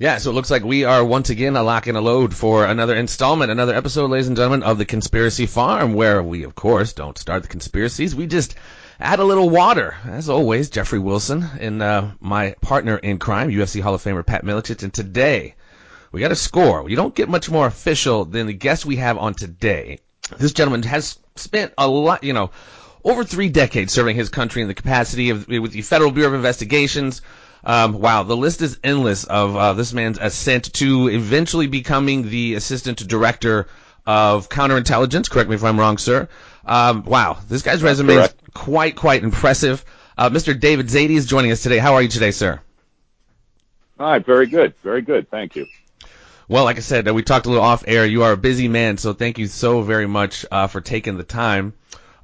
Yeah, so it looks like we are once again a lock and a load for another installment, another episode, ladies and gentlemen, of the Conspiracy Farm, where we, of course, don't start the conspiracies. We just add a little water. As always, Jeffrey Wilson and uh, my partner in crime, UFC Hall of Famer Pat Miletich. And today, we got a score. You don't get much more official than the guest we have on today. This gentleman has spent a lot, you know, over three decades serving his country in the capacity of with the Federal Bureau of Investigations, um, wow, the list is endless of uh, this man's ascent to eventually becoming the assistant director of counterintelligence. Correct me if I'm wrong, sir. Um, wow, this guy's resume is quite, quite impressive. Uh, Mr. David Szady is joining us today. How are you today, sir? Hi, very good, very good. Thank you. Well, like I said, uh, we talked a little off air. You are a busy man, so thank you so very much uh, for taking the time.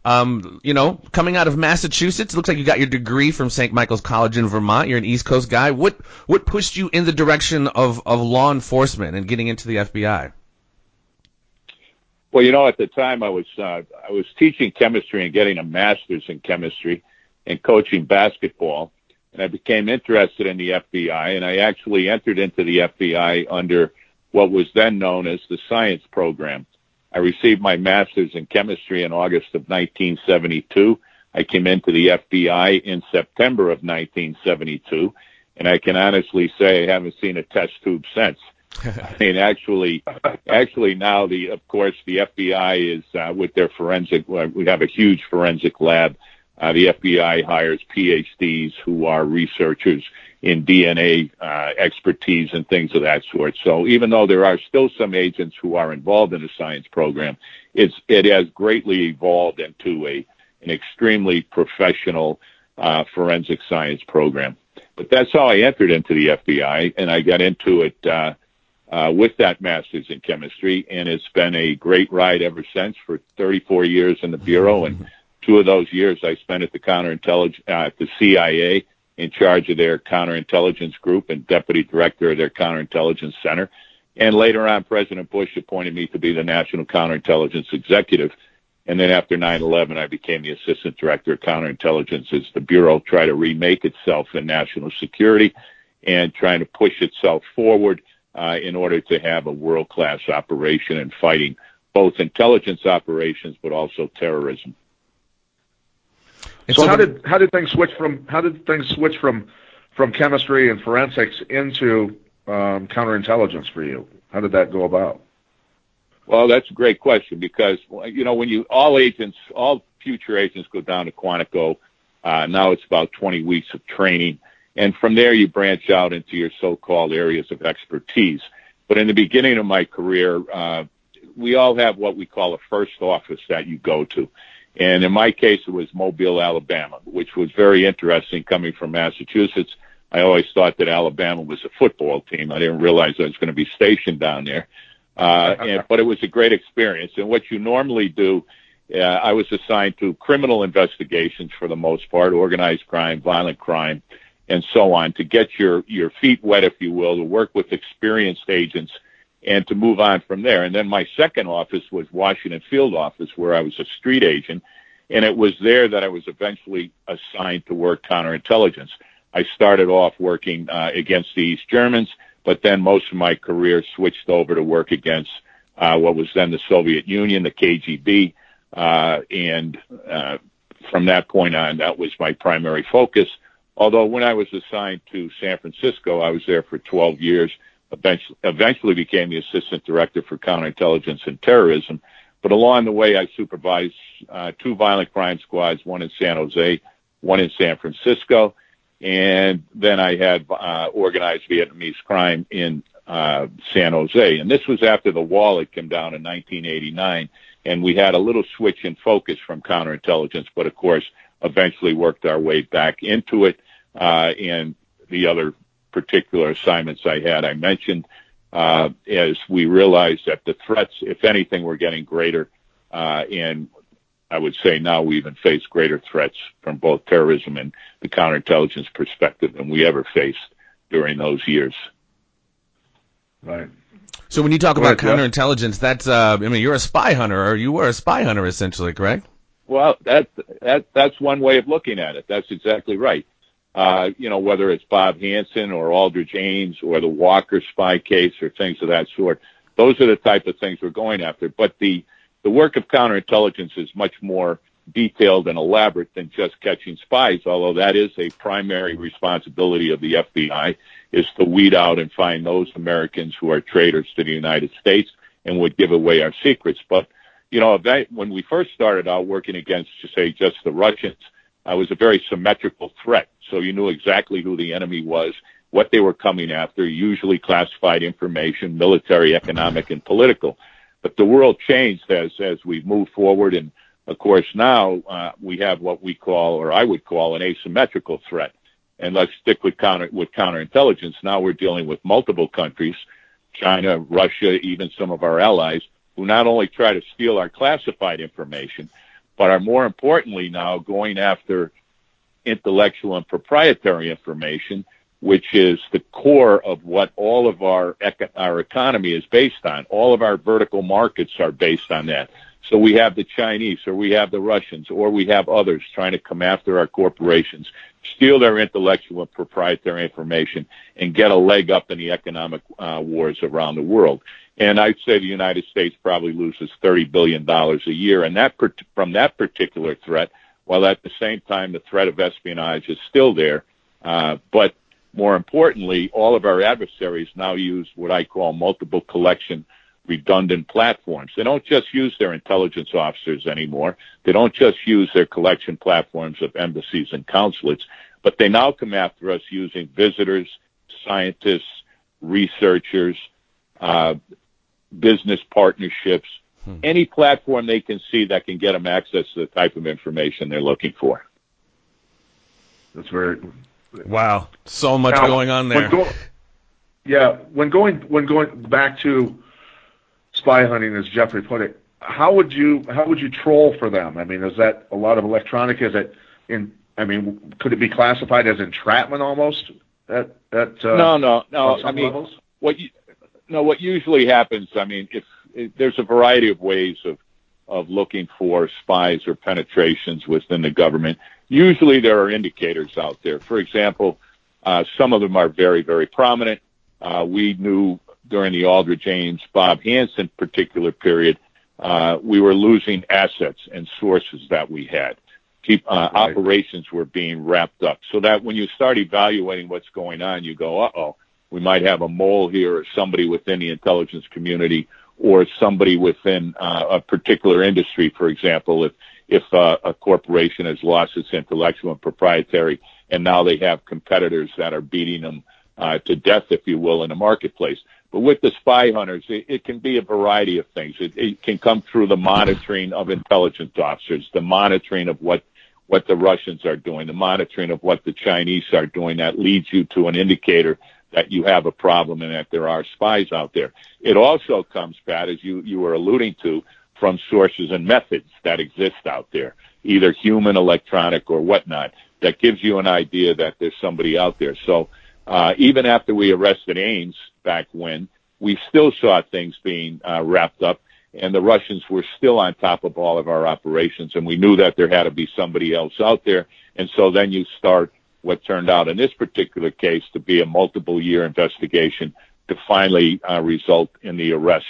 Um, you know, coming out of Massachusetts, it looks like you got your degree from St. Michael's College in Vermont. You're an East Coast guy. What what pushed you in the direction of, of law enforcement and getting into the FBI? Well, you know, at the time I was uh, I was teaching chemistry and getting a master's in chemistry and coaching basketball, and I became interested in the FBI, and I actually entered into the FBI under what was then known as the science program. I received my master's in chemistry in August of 1972. I came into the FBI in September of 1972, and I can honestly say I haven't seen a test tube since. I mean, actually, actually now the, of course, the FBI is uh, with their forensic. Uh, we have a huge forensic lab. Uh, the FBI hires PhDs who are researchers in DNA uh, expertise and things of that sort. So even though there are still some agents who are involved in the science program, it's it has greatly evolved into a an extremely professional uh, forensic science program. But that's how I entered into the FBI, and I got into it uh, uh, with that master's in chemistry, and it's been a great ride ever since. For 34 years in the bureau, and two of those years I spent at the counterintelligence uh, at the CIA in charge of their counterintelligence group and deputy director of their counterintelligence center. And later on, President Bush appointed me to be the national counterintelligence executive. And then after 9-11, I became the assistant director of counterintelligence as the Bureau tried to remake itself in national security and trying to push itself forward uh, in order to have a world-class operation in fighting both intelligence operations but also terrorism. So how did how did things switch from how did things switch from from chemistry and forensics into um, counterintelligence for you? How did that go about? Well, that's a great question because you know when you all agents, all future agents go down to Quantico. Uh, now it's about 20 weeks of training, and from there you branch out into your so-called areas of expertise. But in the beginning of my career, uh, we all have what we call a first office that you go to. And in my case, it was Mobile, Alabama, which was very interesting coming from Massachusetts. I always thought that Alabama was a football team. I didn't realize I was going to be stationed down there. Uh, and, but it was a great experience. And what you normally do, uh, I was assigned to criminal investigations for the most part, organized crime, violent crime, and so on, to get your, your feet wet, if you will, to work with experienced agents and to move on from there. And then my second office was Washington Field Office, where I was a street agent, and it was there that I was eventually assigned to work counterintelligence. I started off working uh, against the East Germans, but then most of my career switched over to work against uh, what was then the Soviet Union, the KGB, uh, and uh, from that point on, that was my primary focus. Although when I was assigned to San Francisco, I was there for 12 years eventually became the assistant director for counterintelligence and terrorism. But along the way, I supervised uh, two violent crime squads, one in San Jose, one in San Francisco, and then I had uh, organized Vietnamese crime in uh, San Jose. And this was after the wall had come down in 1989, and we had a little switch in focus from counterintelligence, but of course, eventually worked our way back into it. Uh, and the other particular assignments I had. I mentioned uh, as we realized that the threats, if anything, were getting greater. Uh, and I would say now we even face greater threats from both terrorism and the counterintelligence perspective than we ever faced during those years. Right. So when you talk about counterintelligence, that's uh, I mean you're a spy hunter, or you were a spy hunter essentially, correct? Well, that that that's one way of looking at it. That's exactly right. Uh, you know, whether it's Bob Hanssen or Aldrich Ames or the Walker spy case or things of that sort, those are the type of things we're going after. But the the work of counterintelligence is much more detailed and elaborate than just catching spies, although that is a primary responsibility of the FBI is to weed out and find those Americans who are traitors to the United States and would give away our secrets. But, you know, that, when we first started out working against, say, just the Russians, uh, was a very symmetrical threat. So you knew exactly who the enemy was, what they were coming after, usually classified information, military, economic, and political. But the world changed as, as we moved forward and of course, now uh, we have what we call, or I would call, an asymmetrical threat. And let's stick with counter with counterintelligence. Now we're dealing with multiple countries, China, Russia, even some of our allies, who not only try to steal our classified information, but are more importantly now going after intellectual and proprietary information, which is the core of what all of our our economy is based on. All of our vertical markets are based on that. So we have the Chinese or we have the Russians or we have others trying to come after our corporations, steal their intellectual and proprietary information and get a leg up in the economic uh, wars around the world. And I'd say the United States probably loses $30 billion a year and that from that particular threat, while at the same time the threat of espionage is still there. Uh, but more importantly, all of our adversaries now use what I call multiple collection redundant platforms. They don't just use their intelligence officers anymore. They don't just use their collection platforms of embassies and consulates, but they now come after us using visitors, scientists, researchers, uh, business partnerships, hmm. any platform they can see that can get them access to the type of information they're looking for. That's very wow. So much now, going on there. When go, yeah, when going when going back to spy hunting, as Jeffrey put it. How would you how would you troll for them? I mean, is that a lot of electronic? Is it in? I mean, could it be classified as entrapment almost? At, at uh, no, no, no. I mean, levels? what you no, what usually happens. I mean, if, there's a variety of ways of of looking for spies or penetrations within the government. Usually, there are indicators out there. For example, uh, some of them are very, very prominent. Uh, we knew during the Aldrich Ames, Bob Hanssen particular period, uh, we were losing assets and sources that we had. Keep, uh, right. Operations were being wrapped up. So that when you start evaluating what's going on, you go, uh oh, we might have a mole here or somebody within the intelligence community or somebody within uh, a particular industry, for example, if if uh, a corporation has lost its intellectual and proprietary, and now they have competitors that are beating them uh, to death, if you will, in the marketplace. But with the spy hunters, it, it can be a variety of things. It, it can come through the monitoring of intelligence officers, the monitoring of what what the Russians are doing, the monitoring of what the Chinese are doing. That leads you to an indicator that you have a problem and that there are spies out there. It also comes, Pat, as you you were alluding to, from sources and methods that exist out there, either human, electronic, or whatnot. That gives you an idea that there's somebody out there. So uh, even after we arrested Ames back when, we still saw things being uh, wrapped up, and the Russians were still on top of all of our operations, and we knew that there had to be somebody else out there. And so then you start what turned out in this particular case to be a multiple year investigation to finally uh, result in the arrest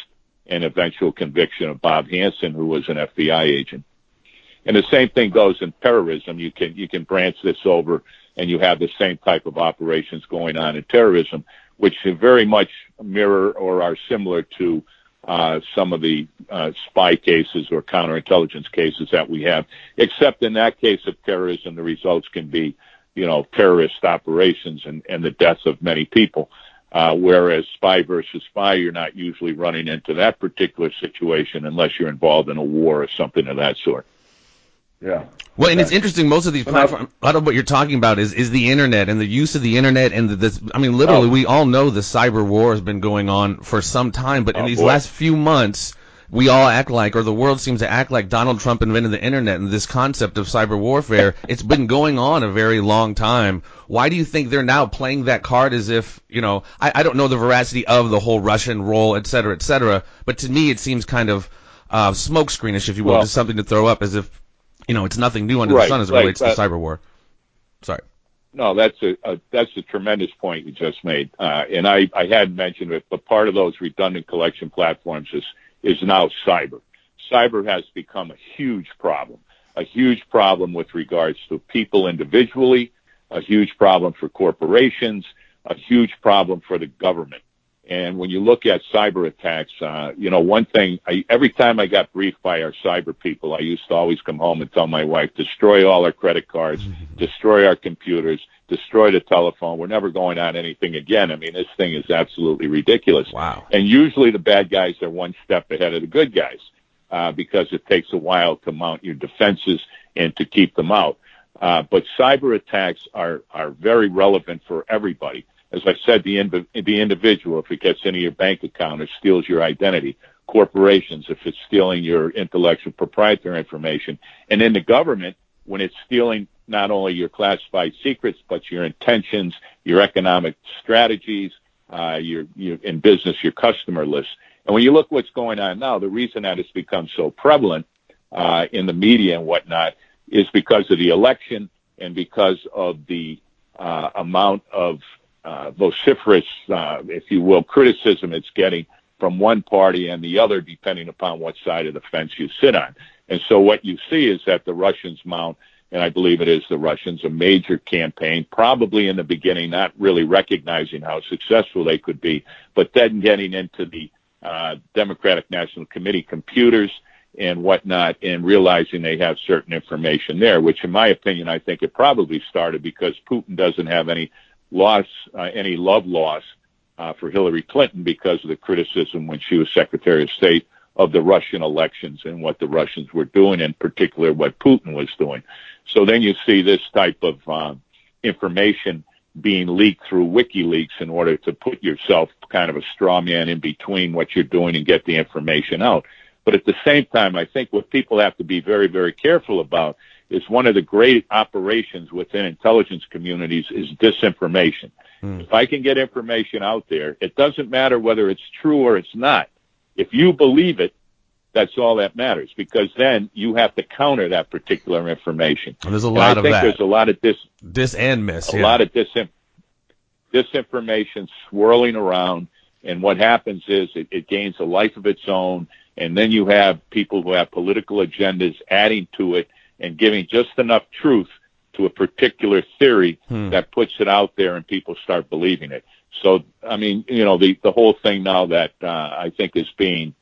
and eventual conviction of Bob Hanssen, who was an FBI agent. And the same thing goes in terrorism. You can you can branch this over and you have the same type of operations going on in terrorism, which very much mirror or are similar to uh, some of the uh, spy cases or counterintelligence cases that we have. Except in that case of terrorism, the results can be, you know, terrorist operations and, and the deaths of many people. Uh, whereas spy versus spy, you're not usually running into that particular situation unless you're involved in a war or something of that sort. Yeah. Well, and it's interesting. Most of these platforms, a lot of what you're talking about is is the internet and the use of the internet and the, this. I mean, literally, Oh. we all know the cyber war has been going on for some time, but in Oh, these boy. last few months, we all act like, or the world seems to act like Donald Trump invented the internet and this concept of cyber warfare. it's been going on a very long time. Why do you think they're now playing that card as if, you know, I, I don't know the veracity of the whole Russian role, et cetera, et cetera, but to me it seems kind of uh, smokescreenish, if you will, Well- just something to throw up as if, you know, it's nothing new under Right, the sun as it right, relates to cyber war. Sorry. No, that's a, a that's a tremendous point you just made, uh, and I I had mentioned it, but part of those redundant collection platforms is is now cyber. Cyber has become a huge problem, a huge problem with regards to people individually, a huge problem for corporations, a huge problem for the government. And when you look at cyber attacks, uh, you know, one thing, I, every time I got briefed by our cyber people, I used to always come home and tell my wife, destroy all our credit cards, destroy our computers, destroy a telephone. We're never going on anything again. I mean, this thing is absolutely ridiculous. Wow. And usually the bad guys are one step ahead of the good guys uh, because it takes a while to mount your defenses and to keep them out. Uh, but cyber attacks are, are very relevant for everybody. As I said, the, inv- the individual, if it gets into your bank account or steals your identity, corporations, if it's stealing your intellectual proprietary information, and in the government, when it's stealing not only your classified secrets, but your intentions, your economic strategies, uh, your, your, in business, your customer list. And when you look what's going on now, the reason that it's become so prevalent uh, in the media and whatnot is because of the election and because of the uh, amount of uh, vociferous, uh, if you will, criticism it's getting from one party and the other, depending upon what side of the fence you sit on. And so what you see is that the Russians mount, and I believe it is the Russians, a major campaign, probably in the beginning, not really recognizing how successful they could be, but then getting into the uh, Democratic National Committee computers and whatnot and realizing they have certain information there, which in my opinion, I think it probably started because Putin doesn't have any loss, uh, any love loss uh, for Hillary Clinton because of the criticism when she was Secretary of State of the Russian elections and what the Russians were doing, in particular what Putin was doing. So then you see this type of uh, information being leaked through WikiLeaks in order to put yourself kind of a straw man in between what you're doing and get the information out. But at the same time, I think what people have to be very, very careful about is one of the great operations within intelligence communities is disinformation. Hmm. If I can get information out there, it doesn't matter whether it's true or it's not. If you believe it, that's all that matters because then you have to counter that particular information. And there's a lot And I of think that. there's a lot of dis Dis and miss. a yeah. lot of disin- disinformation swirling around. And what happens is it, it gains a life of its own. And then you have people who have political agendas adding to it and giving just enough truth to a particular theory Hmm. that puts it out there and people start believing it. So, I mean, you know, the, the whole thing now that uh, I think is being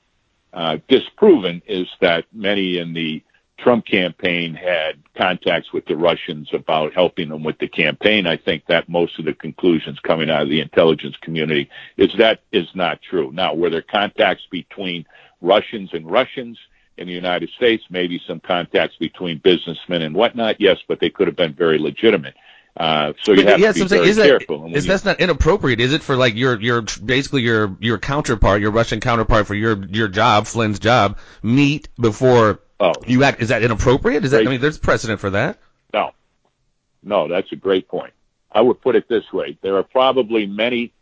uh, disproven is that many in the Trump campaign had contacts with the Russians about helping them with the campaign. I think that most of the conclusions coming out of the intelligence community is that is not true. Now, were there contacts between Russians and Russians in the United States? Maybe some contacts between businessmen and whatnot. Yes, but they could have been very legitimate. Uh, so you But have yes, to be very is that, careful. You- that's not inappropriate? Is it for like your your basically your your counterpart, your Russian counterpart for your your job, Flynn's job, meet before oh, you act? Is that inappropriate? Is that I mean, there's precedent for that. No, no, that's a great point. I would put it this way: there are probably many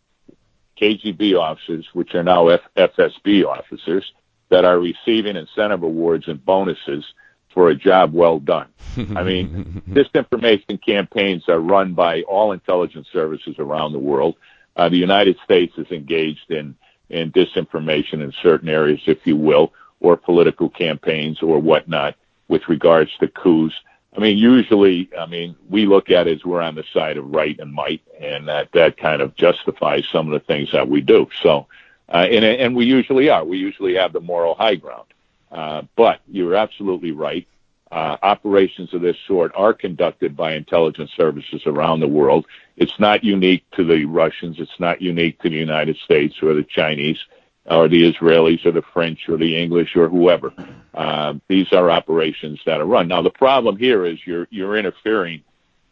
KGB officers, which are now F- FSB officers, that are receiving incentive awards and bonuses for a job well done. I mean, disinformation campaigns are run by all intelligence services around the world. Uh, the United States is engaged in in disinformation in certain areas, if you will, or political campaigns or whatnot with regards to coups. I mean, usually, I mean, we look at it as we're on the side of right and might, and that that kind of justifies some of the things that we do. So, uh, and and we usually are. We usually have the moral high ground. Uh, but you're absolutely right. Uh, operations of this sort are conducted by intelligence services around the world. It's not unique to the Russians. It's not unique to the United States or the Chinese. or the Israelis or the French or the English or whoever. Uh, these are operations that are run. Now the problem here is you're you're interfering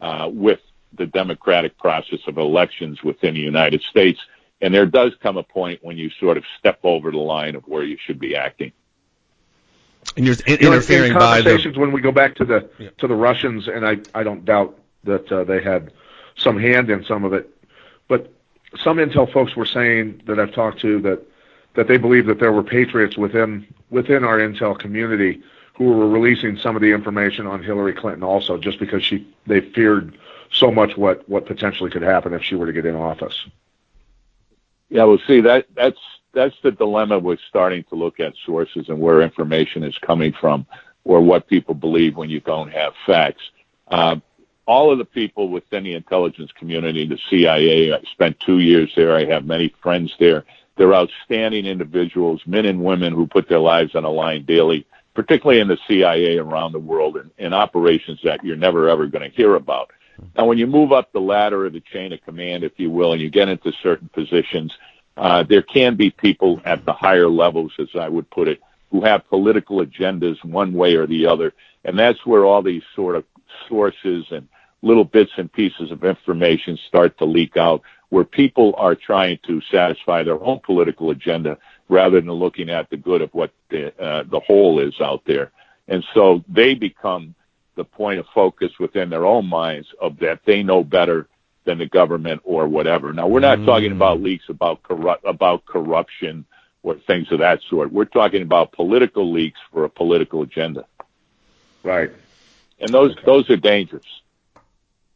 uh, with the democratic process of elections within the United States, and there does come a point when you sort of step over the line of where you should be acting. And you're in- interfering in by the conversations when we go back to the Yeah. to the Russians, and I I don't doubt that uh, they had some hand in some of it, but some intel folks were saying that I've talked to that that they believe that there were patriots within within our intel community who were releasing some of the information on Hillary Clinton also just because she they feared so much what what potentially could happen if she were to get in office. Yeah, well, see that that's that's the dilemma with starting to look at sources and where information is coming from, or what people believe when you don't have facts. Uh, all of the people within the intelligence community, the CIA, I spent two years there. I have many friends there. They're outstanding individuals, men and women who put their lives on the line daily, particularly in the CIA around the world and in operations that you're never ever going to hear about. Now, when you move up the ladder of the chain of command, if you will, and you get into certain positions, uh, there can be people at the higher levels, as I would put it, who have political agendas one way or the other. And that's where all these sort of sources and little bits and pieces of information start to leak out, where people are trying to satisfy their own political agenda rather than looking at the good of what the, uh, the whole is out there. And so they become the point of focus within their own minds of that they know better than the government or whatever. Now we're not talking mm. about leaks about corrupt about corruption or things of that sort. We're talking about political leaks for a political agenda, Right. and those those are dangerous.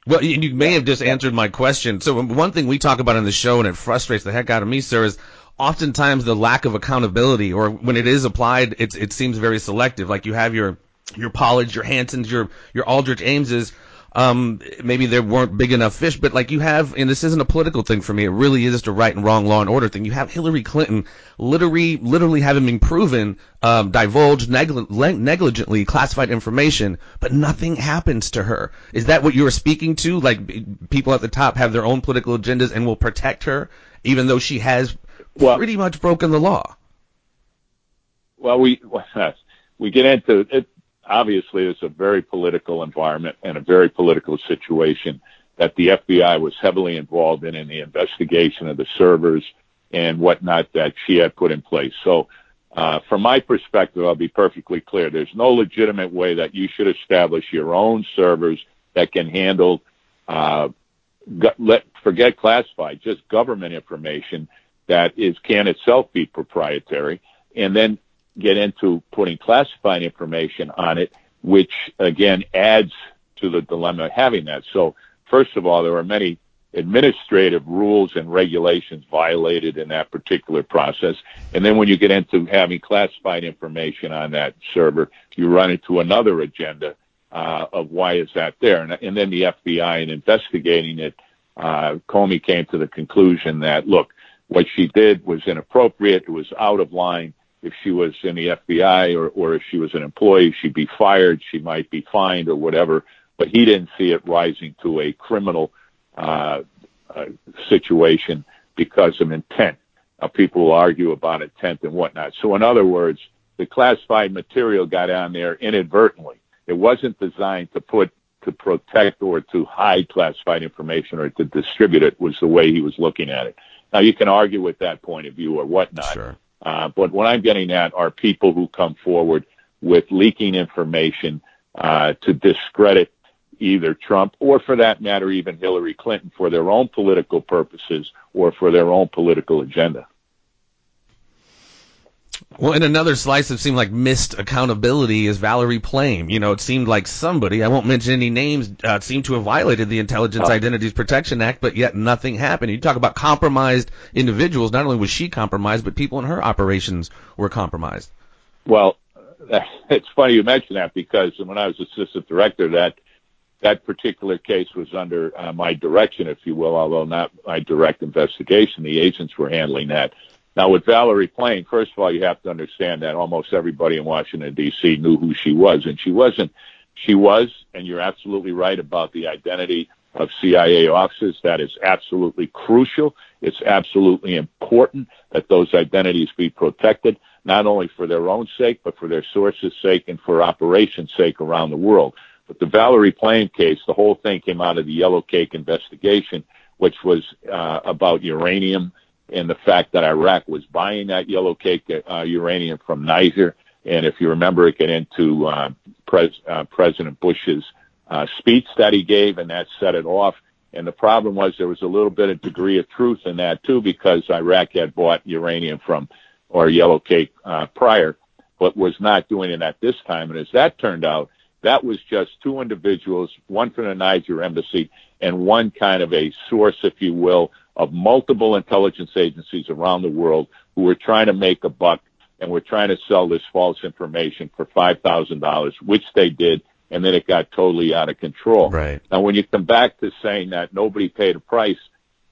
Well, you you may have just answered my question. So one thing we talk about on the show, and it frustrates the heck out of me, sir, is oftentimes the lack of accountability, or when it is applied, it's, it seems very selective. Like you have your your Pollard, your Hanssens, your your Aldrich Ameses. Um, maybe there weren't big enough fish, but like you have, and this isn't a political thing for me. It really is just a right and wrong law and order thing. You have Hillary Clinton literally, literally having been proven, um, divulged negli- le- negligently classified information, but nothing happens to her. Is that what you were speaking to? Like people at the top have their own political agendas and will protect her, even though she has Well- pretty much broken the law. Well, we we get into it. Obviously, it's a very political environment and a very political situation that the FBI was heavily involved in in the investigation of the servers and whatnot that she had put in place. So, uh, from my perspective, I'll be perfectly clear. There's no legitimate way that you should establish your own servers that can handle, uh, gu- let forget classified, just government information that is can itself be proprietary, and then get into putting classified information on it, which again adds to the dilemma of having that. So, first of all, there are many administrative rules and regulations violated in that particular process. And then when you get into having classified information on that server, you run into another agenda uh, of why is that there. And, and then the FBI in investigating it, uh, Comey came to the conclusion that, look, what she did was inappropriate. It was out of line. If she was in the FBI or, or if she was an employee, she'd be fired. She might be fined or whatever. But he didn't see it rising to a criminal uh, uh, situation because of intent. Now, people will argue about intent and whatnot. So, in other words, the classified material got on there inadvertently. It wasn't designed to put to protect or to hide classified information or to distribute it. Was the way he was looking at it. Now, you can argue with that point of view or whatnot. Sure. Uh, but what I'm getting at are people who come forward with leaking information uh, to discredit either Trump or, for that matter, even Hillary Clinton for their own political purposes or for their own political agenda. Well, in another slice of seemed like missed accountability is Valerie Plame. You know, it seemed like somebody, I won't mention any names, uh, seemed to have violated the Intelligence Oh. Identities Protection Act, but yet nothing happened. You talk about compromised individuals. Not only was she compromised, but people in her operations were compromised. Well, it's funny you mention that because when I was assistant director, that that particular case was under uh, my direction, if you will, although not my direct investigation. The agents were handling that. Now, with Valerie Plame, first of all, you have to understand that almost everybody in Washington D.C. knew who she was, and she wasn't. She was, and you're absolutely right about the identity of CIA officers. That is absolutely crucial. It's absolutely important that those identities be protected, not only for their own sake, but for their sources' sake and for operations' sake around the world. But the Valerie Plame case, the whole thing came out of the Yellow Cake investigation, which was uh, about uranium and the fact that Iraq was buying that Yellow Cake uh, uranium from Niger. And if you remember, it got into uh, Pres- uh, President Bush's uh, speech that he gave, and that set it off. And the problem was there was a little bit of degree of truth in that too, because Iraq had bought uranium from or Yellow Cake uh, prior, but was not doing it at this time. And as that turned out, that was just two individuals, one from the Niger embassy and one kind of a source, if you will, of multiple intelligence agencies around the world who were trying to make a buck and were trying to sell this false information for $5,000, which they did and then it got totally out of control. Right. Now, when you come back to saying that nobody paid a price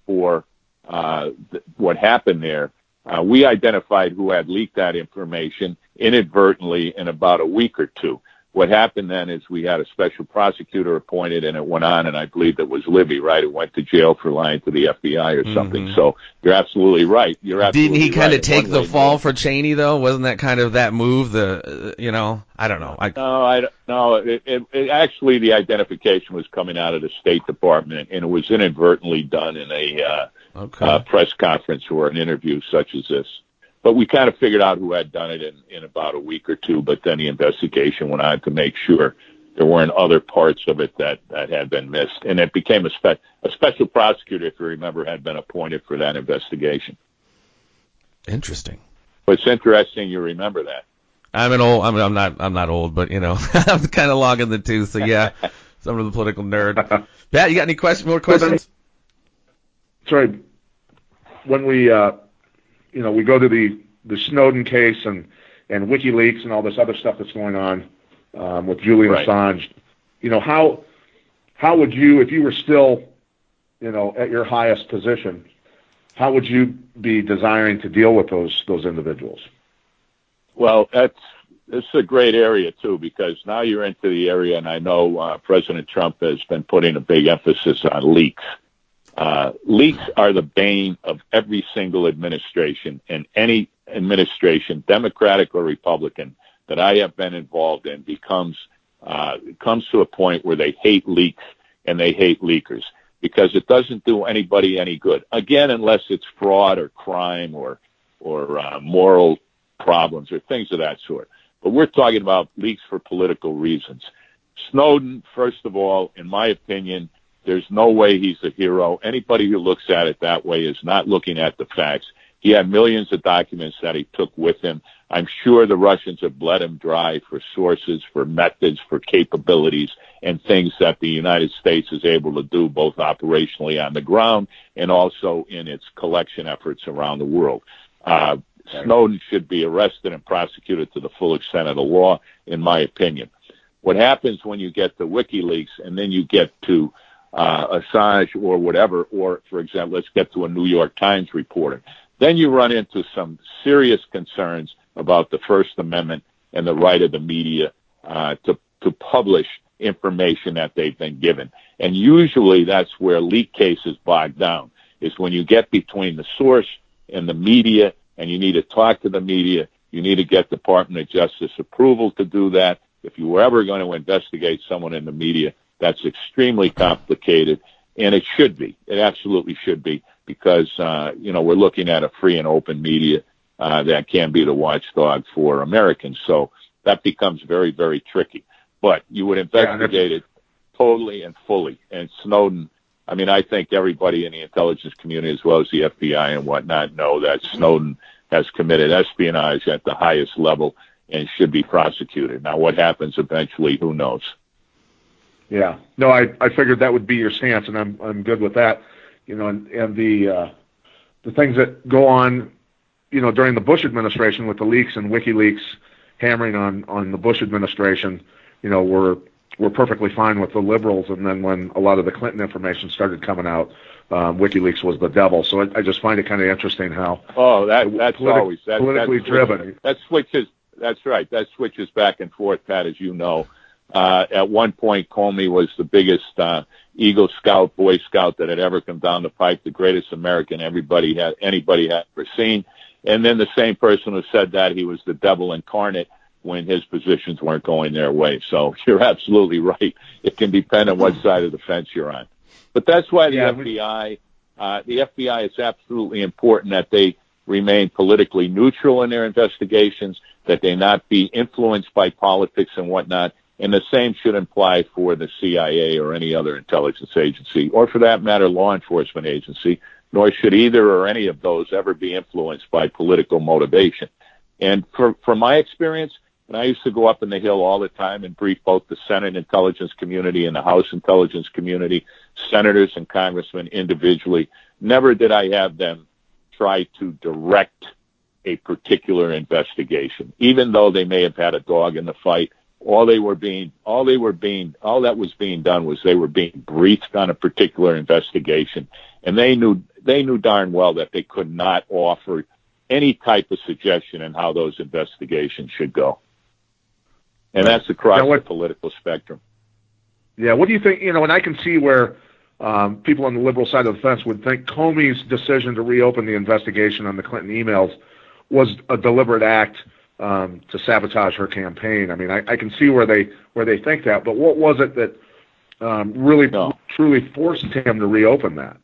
for uh, th- what happened there, uh, we identified who had leaked that information inadvertently in about a week or two what happened then is we had a special prosecutor appointed and it went on and I believe it was Libby, right, who went to jail for lying to the FBI or something. Mm-hmm. So you're absolutely right. You're absolutely Didn't he kind right. of take the fall for Cheney though? Wasn't that kind of that move? The, you know, I don't know. I, no, I, no, it, it, it, actually the identification was coming out of the State Department and it was inadvertently done in a, uh, okay. uh, press conference or an interview such as this but we kind of figured out who had done it in, in about a week or two. But then the investigation went on to make sure there weren't other parts of it that, that had been missed. And it became a, spe- a special prosecutor, if you remember, had been appointed for that investigation. Interesting. But it's interesting you remember that. I'm an old. I'm, I'm not. I'm not old, but you know, I'm kind of long in the tooth. So yeah, some of the political nerd. Pat, you got any questions? More questions? Sorry. When we uh, you know, we go to the the Snowden case and and WikiLeaks and all this other stuff that's going on um, with Julian right. Assange. You know, how how would you, if you were still, you know, at your highest position, how would you be desiring to deal with those those individuals? Well, that's this is a great area too because now you're into the area, and I know uh, President Trump has been putting a big emphasis on leaks. Uh, leaks are the bane of every single administration, and any administration, Democratic or Republican, that I have been involved in becomes uh, comes to a point where they hate leaks and they hate leakers because it doesn't do anybody any good. Again, unless it's fraud or crime or or uh, moral problems or things of that sort. But we're talking about leaks for political reasons. Snowden, first of all, in my opinion, there's no way he's a hero. Anybody who looks at it that way is not looking at the facts. He had millions of documents that he took with him. I'm sure the Russians have bled him dry for sources, for methods, for capabilities, and things that the United States is able to do both operationally on the ground and also in its collection efforts around the world. Uh, Snowden should be arrested and prosecuted to the full extent of the law, in my opinion. What happens when you get to WikiLeaks and then you get to uh, Assange or whatever, or for example, let's get to a New York Times reporter. Then you run into some serious concerns about the First Amendment and the right of the media uh, to to publish information that they've been given. And usually that's where leak cases bog down, is when you get between the source and the media and you need to talk to the media, you need to get Department of Justice approval to do that. If you were ever going to investigate someone in the media, that's extremely complicated, and it should be. It absolutely should be because uh, you know we're looking at a free and open media uh, that can be the watchdog for Americans. So that becomes very, very tricky. But you would investigate yeah, it totally and fully. And Snowden, I mean, I think everybody in the intelligence community, as well as the FBI and whatnot, know that Snowden has committed espionage at the highest level and should be prosecuted. Now, what happens eventually, who knows? Yeah. No, I I figured that would be your stance, and I'm I'm good with that. You know, and and the uh, the things that go on, you know, during the Bush administration with the leaks and WikiLeaks hammering on on the Bush administration, you know, were were perfectly fine with the liberals, and then when a lot of the Clinton information started coming out, um, WikiLeaks was the devil. So I, I just find it kind of interesting how. Oh, that that's politi- always that, politically that driven. That switches. That's right. That switches back and forth, Pat, as you know Uh, at one point, Comey was the biggest uh, Eagle Scout, Boy Scout that had ever come down the pipe, the greatest American everybody had anybody had ever seen. And then the same person who said that he was the devil incarnate when his positions weren't going their way. So you're absolutely right. It can depend on what side of the fence you're on. But that's why the yeah, FBI, uh, the FBI is absolutely important that they remain politically neutral in their investigations, that they not be influenced by politics and whatnot. And the same should apply for the CIA or any other intelligence agency, or for that matter, law enforcement agency, nor should either or any of those ever be influenced by political motivation. And for, from my experience, and I used to go up in the Hill all the time and brief both the Senate intelligence community and the House intelligence community, senators and congressmen individually. Never did I have them try to direct a particular investigation, even though they may have had a dog in the fight. All they were being, all they were being, all that was being done was they were being briefed on a particular investigation, and they knew they knew darn well that they could not offer any type of suggestion in how those investigations should go. And that's across what, the political spectrum. Yeah, what do you think? You know, and I can see where um, people on the liberal side of the fence would think Comey's decision to reopen the investigation on the Clinton emails was a deliberate act um, to sabotage her campaign. I mean, I, I can see where they where they think that, but what was it that um, really no. truly forced him to reopen that?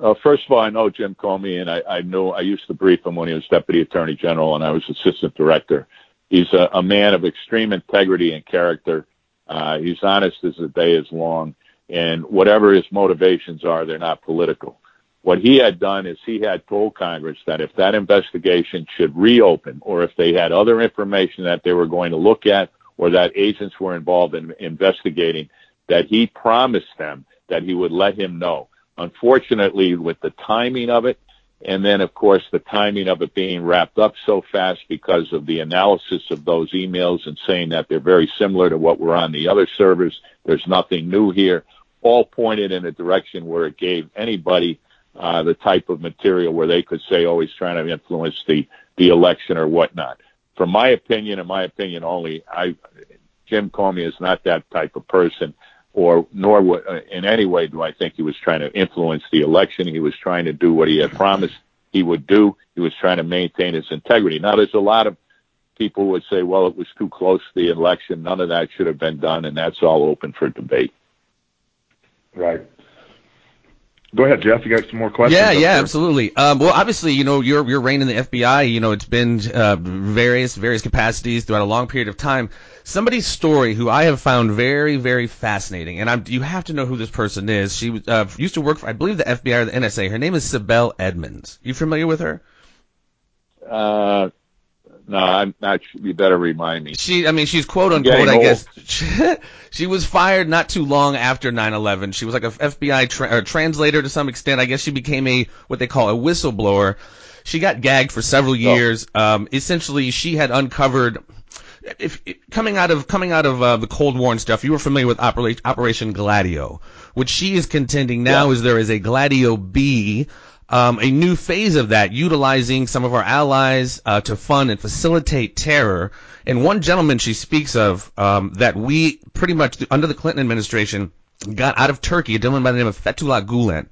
Uh, first of all, I know Jim Comey, and I, I know I used to brief him when he was Deputy Attorney General, and I was Assistant Director. He's a, a man of extreme integrity and character. Uh, he's honest as the day is long, and whatever his motivations are, they're not political. What he had done is he had told Congress that if that investigation should reopen, or if they had other information that they were going to look at, or that agents were involved in investigating, that he promised them that he would let him know. Unfortunately, with the timing of it, and then, of course, the timing of it being wrapped up so fast because of the analysis of those emails and saying that they're very similar to what were on the other servers. There's nothing new here. All pointed in a direction where it gave anybody uh, the type of material where they could say, oh, he's trying to influence the, the election or whatnot. From my opinion, and my opinion only, I, Jim Comey is not that type of person or nor uh, in any way do I think he was trying to influence the election. He was trying to do what he had promised he would do. He was trying to maintain his integrity. Now, there's a lot of people who would say, well, it was too close to the election. None of that should have been done, and that's all open for debate. Right. Go ahead, Jeff. You got some more questions? Yeah, yeah, there? absolutely. Um, well, obviously, you know, your your reign in the FBI, you know, it's been uh, various various capacities throughout a long period of time. Somebody's story who I have found very very fascinating, and I'm, you have to know who this person is. She uh, used to work for, I believe, the FBI or the NSA. Her name is Sibel Edmonds. You familiar with her? Uh, no, I'm not. You better remind me. She, I mean, she's quote unquote. I guess she, she, was fired not too long after 9/11. She was like a FBI tra- translator to some extent. I guess she became a what they call a whistleblower. She got gagged for several oh. years. Oh. Um, essentially, she had uncovered. If, if coming out of coming out of uh, the Cold War and stuff, you were familiar with Operation, Operation Gladio, which she is contending now yeah. is there is a Gladio B um, a new phase of that, utilizing some of our allies uh, to fund and facilitate terror. And one gentleman she speaks of um, that we pretty much under the Clinton administration got out of Turkey, a gentleman by the name of Fethullah Gulen.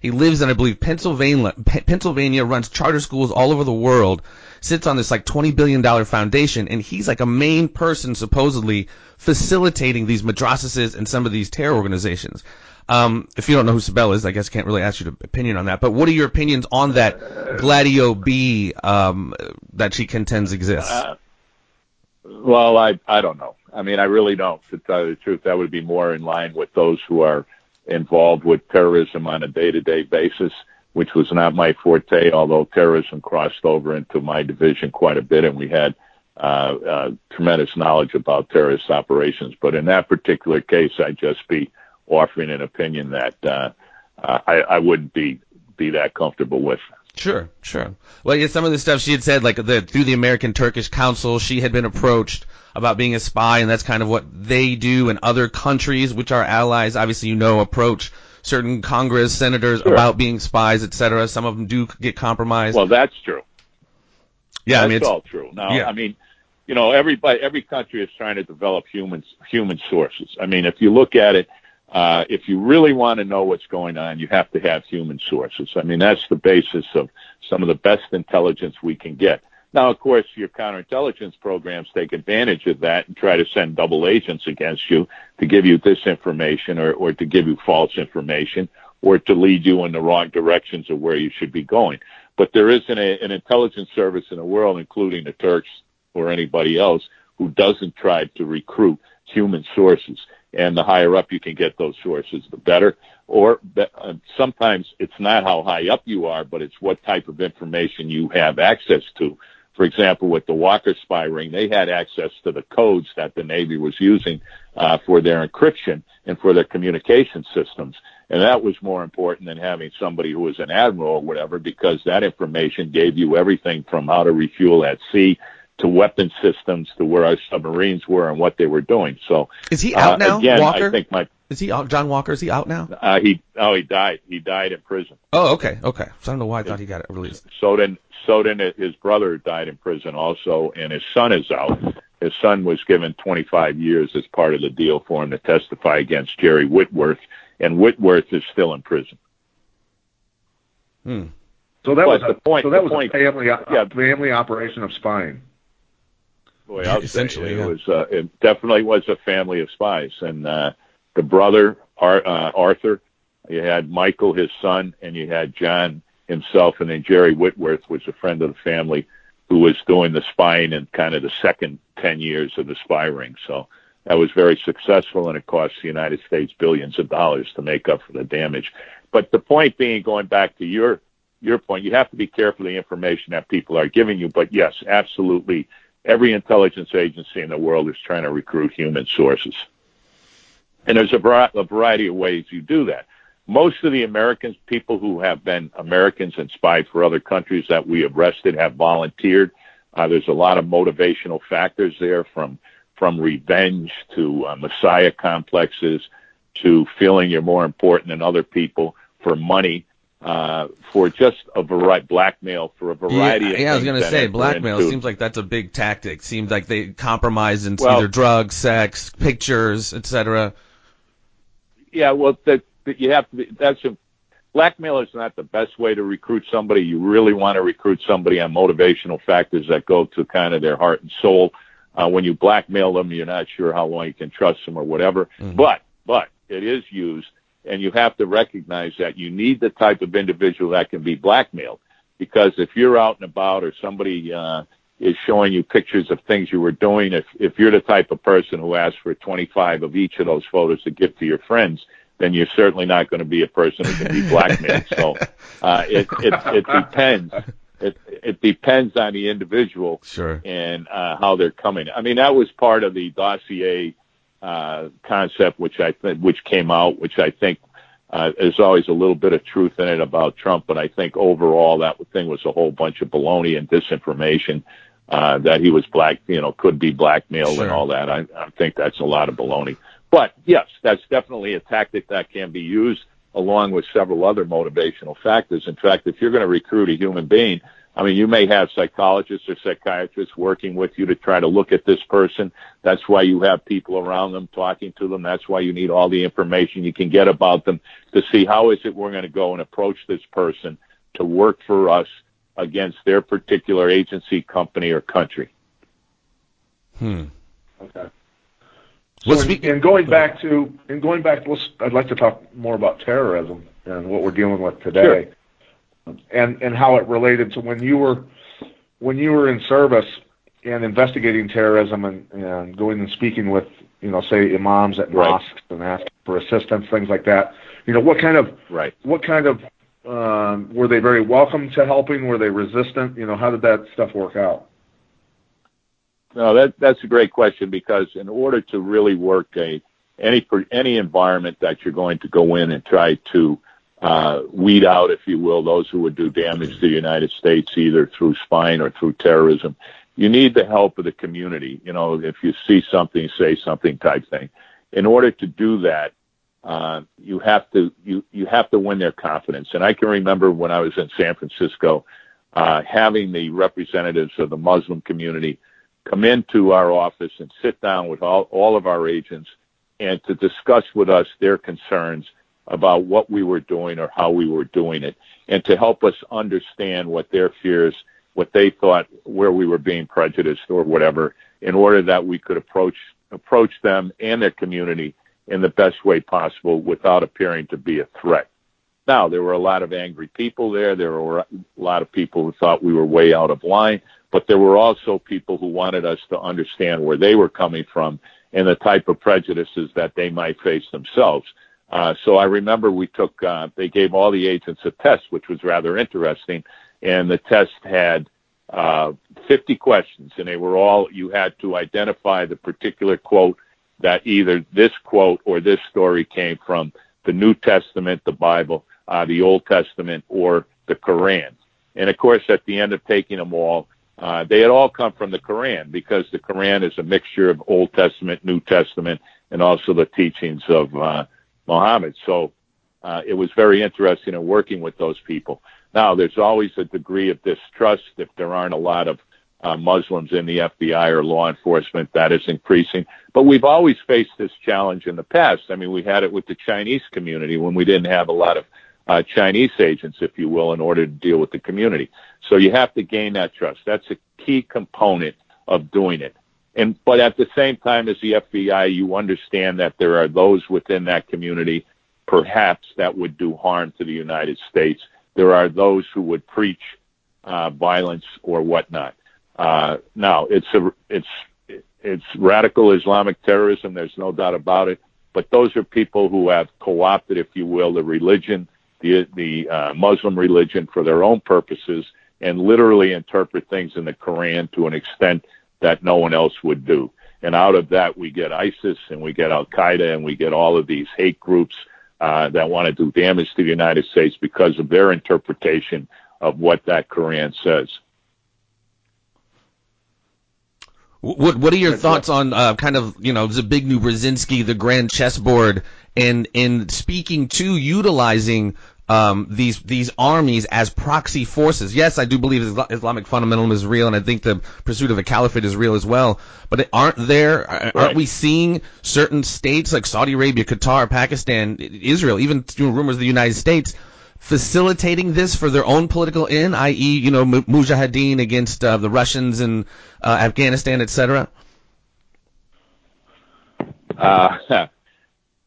He lives in, I believe, Pennsylvania. Pennsylvania runs charter schools all over the world. Sits on this like twenty billion dollar foundation, and he's like a main person supposedly facilitating these madrasas and some of these terror organizations. Um, if you don't know who Sibel is, I guess I can't really ask you opinion on that. But what are your opinions on that Gladio B um, that she contends exists? Uh, well, I I don't know. I mean, I really don't. To tell you the truth, that would be more in line with those who are involved with terrorism on a day-to-day basis, which was not my forte. Although terrorism crossed over into my division quite a bit, and we had uh, uh, tremendous knowledge about terrorist operations. But in that particular case, I'd just be offering an opinion that uh, uh, I, I wouldn't be be that comfortable with. Sure, sure. Well, yeah, some of the stuff she had said, like the, through the American Turkish Council, she had been approached about being a spy, and that's kind of what they do in other countries, which are allies. Obviously, you know, approach certain Congress senators sure. about being spies, etc. Some of them do get compromised. Well, that's true. Yeah, that's I mean, it's all true. Now, yeah. I mean, you know, everybody, every country is trying to develop human human sources. I mean, if you look at it, uh, if you really want to know what's going on, you have to have human sources. I mean, that's the basis of some of the best intelligence we can get. Now, of course, your counterintelligence programs take advantage of that and try to send double agents against you to give you disinformation or, or to give you false information or to lead you in the wrong directions of where you should be going. But there isn't a, an intelligence service in the world, including the Turks or anybody else, who doesn't try to recruit human sources. And the higher up you can get those sources, the better. Or uh, sometimes it's not how high up you are, but it's what type of information you have access to. For example, with the Walker spy ring, they had access to the codes that the Navy was using uh, for their encryption and for their communication systems. And that was more important than having somebody who was an admiral or whatever, because that information gave you everything from how to refuel at sea to weapon systems to where our submarines were and what they were doing. So is he out uh, now? Again, Walker? I think my is he out? John Walker is he out now? Uh, he oh he died. He died in prison. Oh okay okay. So I don't know why I thought he got it released. So then so then his brother died in prison also, and his son is out. His son was given 25 years as part of the deal for him to testify against Jerry Whitworth, and Whitworth is still in prison. Hmm. So that but was a, point. So that was point, a family, yeah. family operation of spying. Boy, I'll essentially, say it yeah. was. Uh, it definitely was a family of spies, and uh, the brother Ar- uh, Arthur, you had Michael, his son, and you had John himself, and then Jerry Whitworth was a friend of the family who was doing the spying in kind of the second 10 years of the spy ring. So that was very successful, and it cost the United States billions of dollars to make up for the damage. But the point being, going back to your your point, you have to be careful of the information that people are giving you. But yes, absolutely, every intelligence agency in the world is trying to recruit human sources, and there's a, variety of ways you do that most of the Americans, people who have been Americans and spied for other countries that we arrested, have volunteered. Uh, there's a lot of motivational factors there, from from revenge to uh, messiah complexes to feeling you're more important than other people for money. Uh, for just a variety, blackmail for a variety yeah, of yeah, I was going to say blackmail seems like that's a big tactic. Seems like they compromise into Well- either drugs, sex, pictures, etc. Yeah, well, the, the, you have to be. That's a blackmail is not the best way to recruit somebody. You really want to recruit somebody on motivational factors that go to kind of their heart and soul. Uh, when you blackmail them, you're not sure how long you can trust them or whatever. Mhm. But but it is used, and you have to recognize that you need the type of individual that can be blackmailed. Because if you're out and about or somebody uh, is showing you pictures of things you were doing, if if you're the type of person who asks for 25 of each of those photos to give to your friends, then you're certainly not going to be a person who can be blackmailed. so uh, it, it it depends. It it depends on the individual Sure. and uh, how they're coming. I mean, that was part of the dossier uh, concept, which I think which came out, which I think uh, there's always a little bit of truth in it about Trump, but I think overall that thing was a whole bunch of baloney and disinformation. Uh, that he was black, you know, could be blackmailed Sure. and all that. I, I think that's a lot of baloney. But yes, that's definitely a tactic that can be used along with several other motivational factors. In fact, if you're going to recruit a human being, I mean, you may have psychologists or psychiatrists working with you to try to look at this person. That's why you have people around them talking to them. That's why you need all the information you can get about them to see how is it we're going to go and approach this person to work for us against their particular agency, company, or country. Hmm. Okay. Well, So, speak- and going back to and going back, let's, I'd like to talk more about terrorism and what we're dealing with today, and and how it related to when you were when you were in service and investigating terrorism and, and going and speaking with you know say imams at Right. mosques and asking for assistance, things like that. You know what kind of Right. what kind of um, were they very welcome to helping? Were they resistant? You know how did that stuff work out? No, that that's a great question because in order to really work a any any environment that you're going to go in and try to uh, weed out, if you will, those who would do damage to the United States either through spying or through terrorism, you need the help of the community. You know, if you see something, say something type thing. In order to do that, uh, you have to you you have to win their confidence. And I can remember when I was in San Francisco, uh, having the representatives of the Muslim community come into our office and sit down with all, all of our agents and to discuss with us their concerns about what we were doing or how we were doing it and to help us understand what their fears, what they thought, where we were being prejudiced or whatever, in order that we could approach approach them and their community in the best way possible without appearing to be a threat. Now, there were a lot of angry people there. There were a lot of people who thought we were way out of line, but there were also people who wanted us to understand where they were coming from and the type of prejudices that they might face themselves. Uh, so I remember we took, uh, they gave all the agents a test, which was rather interesting. And the test had, uh, 50 questions and they were all, you had to identify the particular quote that either this quote or this story came from the New Testament, the Bible, uh, the Old Testament, or the Quran. And of course, at the end of taking them all, uh, they had all come from the Quran because the Quran is a mixture of Old Testament, New Testament, and also the teachings of uh, Muhammad. So uh, it was very interesting in working with those people. Now, there's always a degree of distrust if there aren't a lot of uh, Muslims in the FBI or law enforcement. That is increasing. But we've always faced this challenge in the past. I mean, we had it with the Chinese community when we didn't have a lot of uh, Chinese agents, if you will, in order to deal with the community. So you have to gain that trust. That's a key component of doing it. And but at the same time as the FBI, you understand that there are those within that community, perhaps that would do harm to the United States. There are those who would preach uh, violence or whatnot. Uh, now it's a it's it's radical Islamic terrorism. There's no doubt about it. But those are people who have co-opted, if you will, the religion, the the uh, Muslim religion for their own purposes, and literally interpret things in the Quran to an extent that no one else would do. And out of that, we get ISIS and we get Al Qaeda and we get all of these hate groups uh, that want to do damage to the United States because of their interpretation of what that Quran says. What What are your thoughts on uh, kind of you know Zbigniew Brzezinski, the grand chessboard, and in speaking to utilizing um, these these armies as proxy forces? Yes, I do believe Islamic fundamentalism is real, and I think the pursuit of a caliphate is real as well. But aren't there aren't right. we seeing certain states like Saudi Arabia, Qatar, Pakistan, Israel, even rumors of the United States? facilitating this for their own political end, i.e., you know, mujahideen against uh, the Russians and uh, Afghanistan, etc.? Uh,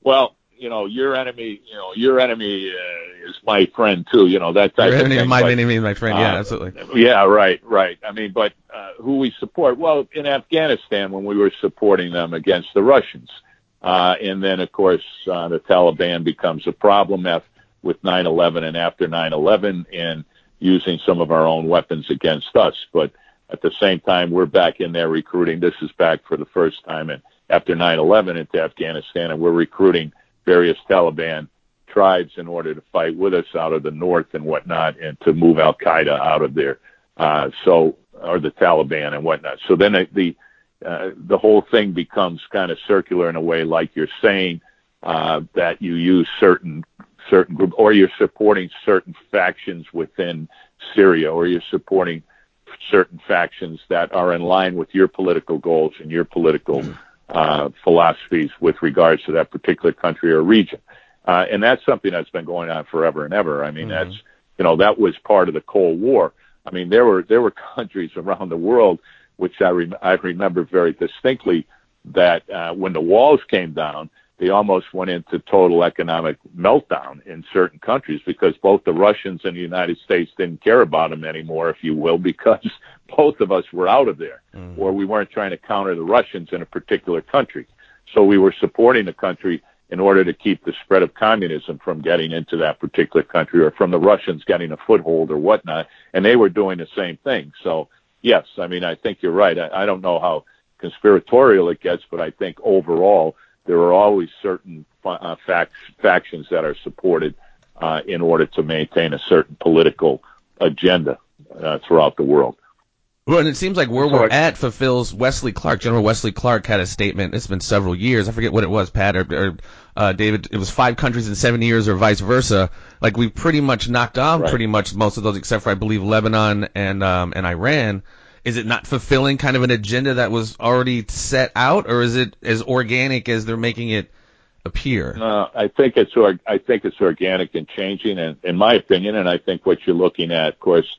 well, you know, your enemy, you know, your enemy uh, is my friend too. You know that type your of enemy, thing. My but, enemy is my friend. Yeah, uh, absolutely. Yeah, right, right. I mean, but uh, who we support? Well, in Afghanistan, when we were supporting them against the Russians, uh, and then of course uh, the Taliban becomes a problem. After with 9/11 and after 9/11 and using some of our own weapons against us. But at the same time, we're back in there recruiting. This is back for the first time and after 9/11 into Afghanistan, and we're recruiting various Taliban tribes in order to fight with us out of the north and whatnot, and to move Al Qaeda out of there. Uh, so, or the Taliban and whatnot. So then the uh, the whole thing becomes kind of circular in a way, like you're saying uh, that you use certain certain group, or you're supporting certain factions within Syria, or you're supporting certain factions that are in line with your political goals and your political philosophies with regards to that particular country or region. Uh, and that's something that's been going on forever and ever. I mean, mm-hmm. that's you know that was part of the Cold War. I mean, there were there were countries around the world which I rem- I remember very distinctly that uh, when the walls came down, they almost went into total economic meltdown in certain countries because both the Russians and the United States didn't care about them anymore, if you will, because both of us were out of there, mm-hmm. or we weren't trying to counter the Russians in a particular country. So we were supporting the country in order to keep the spread of communism from getting into that particular country or from the Russians getting a foothold or whatnot. And they were doing the same thing. So yes, I mean, I think you're right. I, I don't know how conspiratorial it gets, but I think overall there are always certain uh, fact, factions that are supported uh, in order to maintain a certain political agenda uh, throughout the world. Well, and it seems like where we're at fulfills Wesley Clark. General Wesley Clark had a statement. It's been several years. I forget what it was, Pat or, or uh, David. It was five countries in seven years, or vice versa. Like we've pretty much knocked off right. pretty much most of those, except for I believe Lebanon and um, and Iran. Is it not fulfilling kind of an agenda that was already set out, or is it as organic as they're making it appear? No, I think it's I think it's organic and changing, and in my opinion, and I think what you're looking at, of course,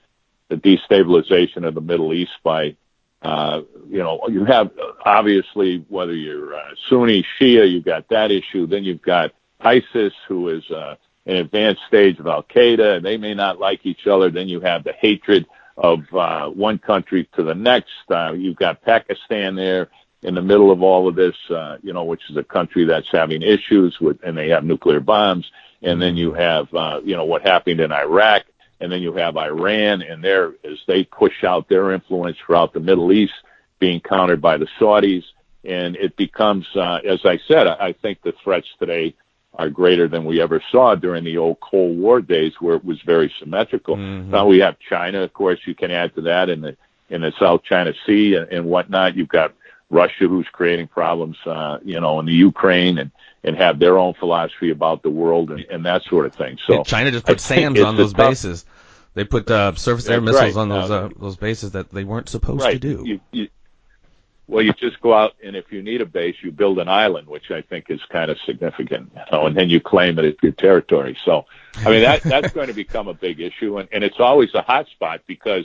the destabilization of the Middle East by uh, you know, you have obviously whether you're uh, Sunni, Shia, you've got that issue. Then you've got ISIS, who is uh, an advanced stage of Al Qaeda. And they may not like each other. Then you have the hatred of uh, one country to the next. Uh, you've got Pakistan there in the middle of all of this, uh, you know, which is a country that's having issues with, and they have nuclear bombs. And then you have, uh, you know, what happened in Iraq and then you have Iran and their as they push out their influence throughout the Middle East, being countered by the Saudis, and it becomes, uh, as I said, I think the threats today are greater than we ever saw during the old Cold War days, where it was very symmetrical. Mm-hmm. Now we have China, of course, you can add to that in the in the South China Sea and, and whatnot. You've got Russia, who's creating problems, uh, you know, in the Ukraine and and have their own philosophy about the world and, and that sort of thing. So yeah, China just put SAMs on those tough, bases. They put uh, surface air missiles right. on those uh, those bases that they weren't supposed right. to do. You, you, well, you just go out and if you need a base, you build an island, which I think is kind of significant, you know, and then you claim it as your territory. So, I mean, that that's going to become a big issue, and, and it's always a hot spot because,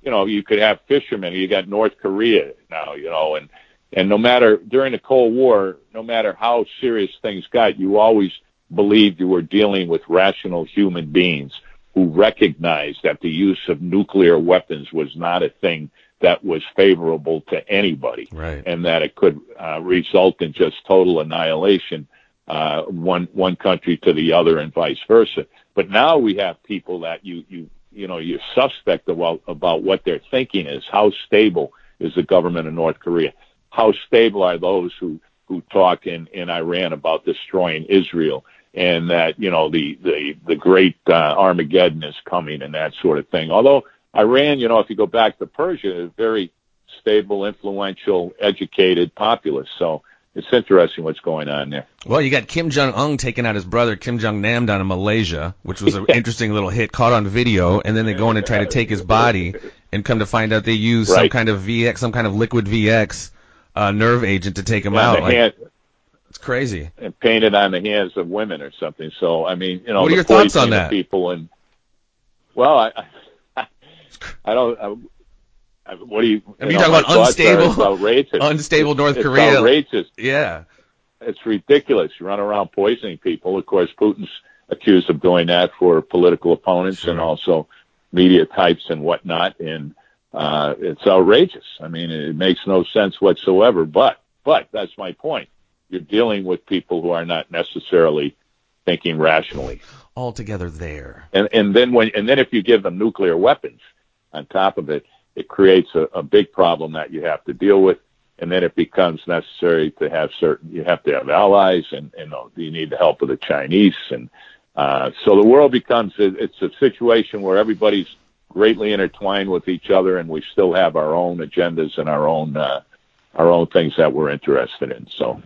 you know, you could have fishermen. You got North Korea now, you know, and and no matter during the Cold War, no matter how serious things got, you always believed you were dealing with rational human beings who recognized that the use of nuclear weapons was not a thing that was favorable to anybody, right. and that it could uh, result in just total annihilation, uh, one one country to the other, and vice versa. But now we have people that you you you know you're suspect about about what their thinking is. How stable is the government of North Korea? How stable are those who who talk in in Iran about destroying Israel? and that you know the the the great uh, Armageddon is coming and that sort of thing. Although Iran, you know, if you go back to Persia, is very stable, influential, educated populace. So it's interesting what's going on there. Well, you got Kim Jong Un taking out his brother Kim Jong Nam down in Malaysia, which was an interesting little hit caught on video, and then they go in and try to take his body, and come to find out they use right. some kind of VX, some kind of liquid VX uh, nerve agent to take him yeah, out. Like, hand, it's crazy. And painted on the hands of women or something. So I mean, you know, what are your thoughts on that? People and well, I I, don't. I, what do you? I mean, you, talk about unstable, unstable North it's Korea. Outrageous. Yeah, it's ridiculous. You run around poisoning people. Of course, Putin's accused of doing that for political opponents sure. and also media types and whatnot. And uh, it's outrageous. I mean, it makes no sense whatsoever. But but that's my point you're dealing with people who are not necessarily thinking rationally. Altogether there. And and then when and then if you give them nuclear weapons on top of it, it creates a, a big problem that you have to deal with. And then it becomes necessary to have certain you have to have allies and, and you need the help of the Chinese and uh, so the world becomes it's a situation where everybody's greatly intertwined with each other, and we still have our own agendas and our own uh, our own things that we're interested in. So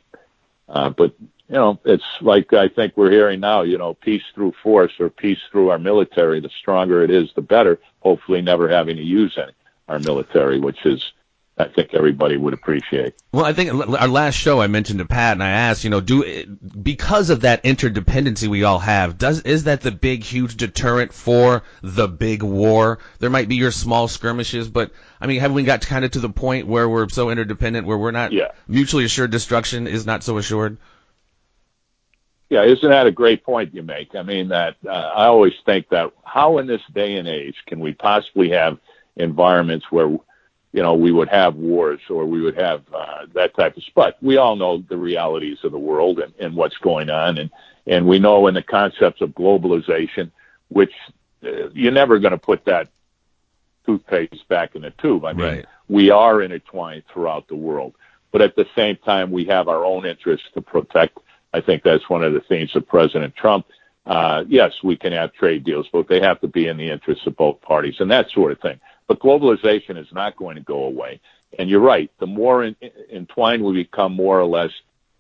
uh, but you know, it's like I think we're hearing now. You know, peace through force or peace through our military. The stronger it is, the better. Hopefully, never having to use any our military, which is I think everybody would appreciate. Well, I think our last show I mentioned to Pat and I asked, you know, do because of that interdependency we all have, does is that the big huge deterrent for the big war? There might be your small skirmishes, but I mean, have we got kind of to the point where we're so interdependent where we're not yeah. mutually assured destruction is not so assured? Yeah, isn't that a great point you make? I mean, that uh, I always think that how in this day and age can we possibly have environments where you know we would have wars or we would have uh, that type of but we all know the realities of the world and, and what's going on and and we know in the concepts of globalization which uh, you're never going to put that toothpaste back in the tube. I mean, right. we are intertwined throughout the world, but at the same time, we have our own interests to protect. I think that's one of the themes of President Trump. Uh, yes, we can have trade deals, but they have to be in the interests of both parties and that sort of thing. But globalization is not going to go away. And you're right. The more in, entwined we become, more or less,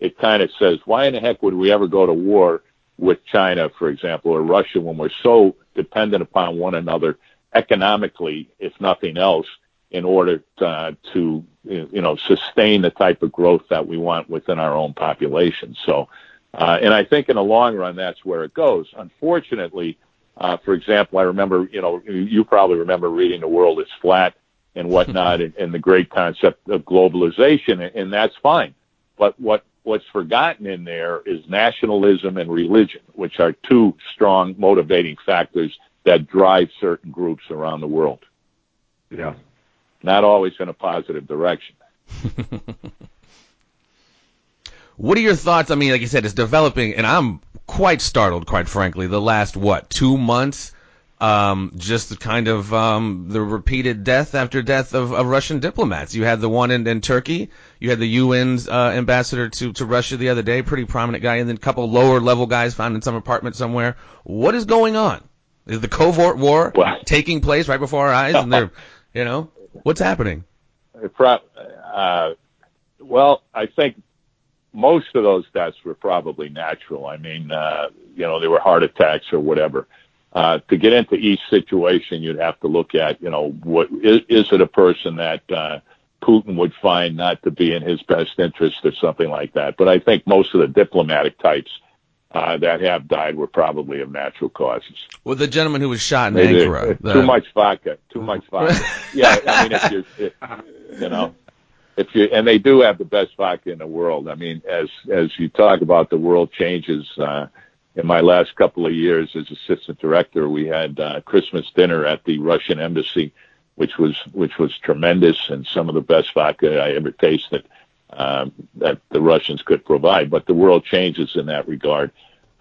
it kind of says, why in the heck would we ever go to war with China, for example, or Russia when we're so dependent upon one another economically, if nothing else, in order uh, to you know sustain the type of growth that we want within our own population. So, uh, and I think in the long run that's where it goes. Unfortunately, uh, for example, I remember you know you probably remember reading "The World Is Flat" and whatnot, and, and the great concept of globalization, and that's fine. But what what's forgotten in there is nationalism and religion, which are two strong motivating factors that drive certain groups around the world. Yeah. Not always in a positive direction. what are your thoughts? I mean, like you said, it's developing, and I'm quite startled, quite frankly, the last, what, two months um, just the kind of um, the repeated death after death of, of Russian diplomats. You had the one in, in Turkey. You had the UN's uh, ambassador to, to Russia the other day, pretty prominent guy, and then a couple lower level guys found in some apartment somewhere. What is going on? Is the covert war taking place right before our eyes? And they're, you know, what's happening? Uh, well, I think most of those deaths were probably natural. I mean, uh, you know, they were heart attacks or whatever. Uh, to get into each situation, you'd have to look at, you know, what is, is it a person that uh, Putin would find not to be in his best interest or something like that. But I think most of the diplomatic types uh, that have died were probably of natural causes. Well, the gentleman who was shot in they Ankara. The... Too much vodka. Too much vodka. yeah, I mean, if you, if, you know, if you, and they do have the best vodka in the world. I mean, as as you talk about the world changes. Uh, in my last couple of years as assistant director, we had uh, Christmas dinner at the Russian embassy, which was which was tremendous and some of the best vodka I ever tasted um, that the Russians could provide. But the world changes in that regard.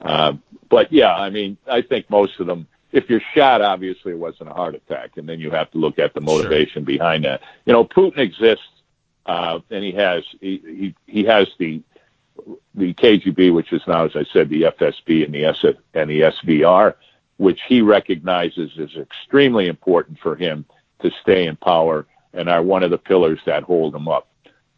Uh, but yeah, I mean, I think most of them. If you're shot, obviously it wasn't a heart attack, and then you have to look at the motivation sure. behind that. You know, Putin exists, uh, and he has he, he he has the the KGB, which is now, as I said, the FSB and the SF and the SVR, which he recognizes is extremely important for him to stay in power and are one of the pillars that hold him up.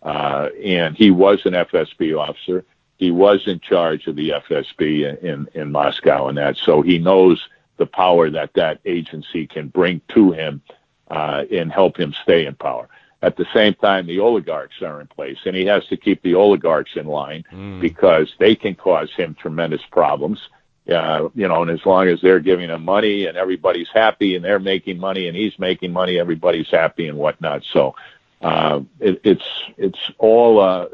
Uh, and he was an FSB officer. He was in charge of the FSB in, in, in Moscow and that, so he knows the power that that agency can bring to him uh, and help him stay in power. At the same time, the oligarchs are in place, and he has to keep the oligarchs in line mm. because they can cause him tremendous problems. Uh, you know, and as long as they're giving him money and everybody's happy and they're making money and he's making money, everybody's happy and whatnot. So uh, it, it's it's all uh,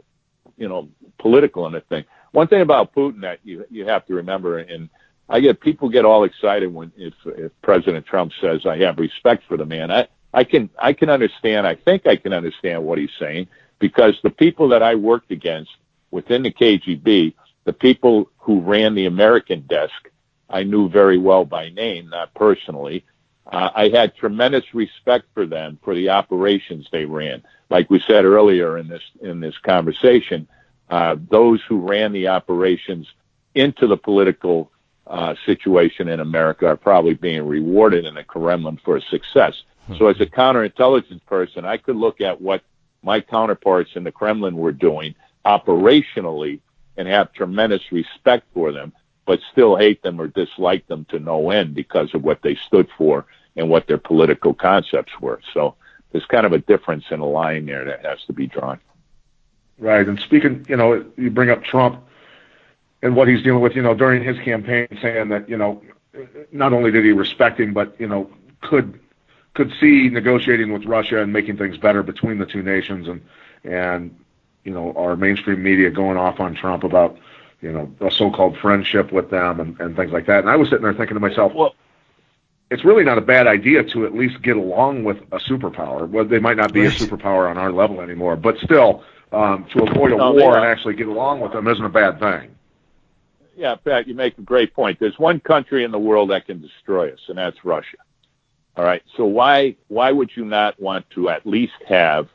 you know political in the thing. One thing about Putin that you you have to remember, and I get people get all excited when if, if President Trump says I have respect for the man. I I can I can understand. I think I can understand what he's saying because the people that I worked against within the KGB, the people who ran the American desk, I knew very well by name, not personally. Uh, I had tremendous respect for them for the operations they ran. Like we said earlier in this in this conversation, uh, those who ran the operations into the political uh, situation in America are probably being rewarded in the Kremlin for success. So as a counterintelligence person, I could look at what my counterparts in the Kremlin were doing operationally and have tremendous respect for them, but still hate them or dislike them to no end because of what they stood for and what their political concepts were. So there's kind of a difference in a line there that has to be drawn. Right. And speaking, you know, you bring up Trump and what he's dealing with, you know, during his campaign, saying that, you know, not only did he respect him, but, you know, could could see negotiating with Russia and making things better between the two nations, and and you know our mainstream media going off on Trump about you know a so-called friendship with them and, and things like that. And I was sitting there thinking to myself, well, it's really not a bad idea to at least get along with a superpower. Well, they might not be a superpower on our level anymore, but still, um, to avoid a no, war and actually get along with them isn't a bad thing. Yeah, Pat, you make a great point. There's one country in the world that can destroy us, and that's Russia. All right. So why why would you not want to at least have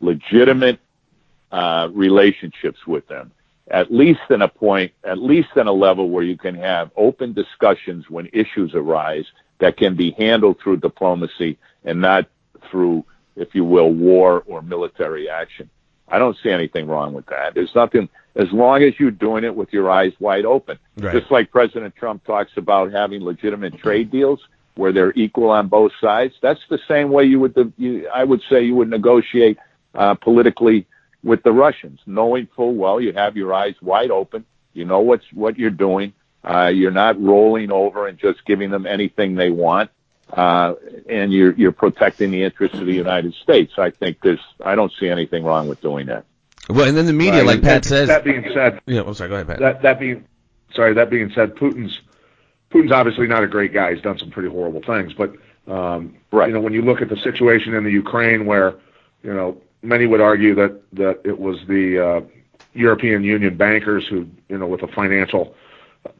legitimate uh, relationships with them? At least in a point, at least in a level where you can have open discussions when issues arise that can be handled through diplomacy and not through, if you will, war or military action. I don't see anything wrong with that. There's nothing as long as you're doing it with your eyes wide open. Right. Just like President Trump talks about having legitimate trade deals where they're equal on both sides. That's the same way you would, you, I would say you would negotiate uh, politically with the Russians, knowing full well you have your eyes wide open, you know what's what you're doing, uh, you're not rolling over and just giving them anything they want, uh, and you're you're protecting the interests of the United States. I think there's I don't see anything wrong with doing that. Well, and then the media, right. like Pat that, says. That being said, yeah, I'm sorry. Go ahead, Pat. That that being sorry. That being said, Putin's Putin's obviously not a great guy. He's done some pretty horrible things, but um, right. you know when you look at the situation in the Ukraine, where you know many would argue that that it was the uh, European Union bankers who you know with a financial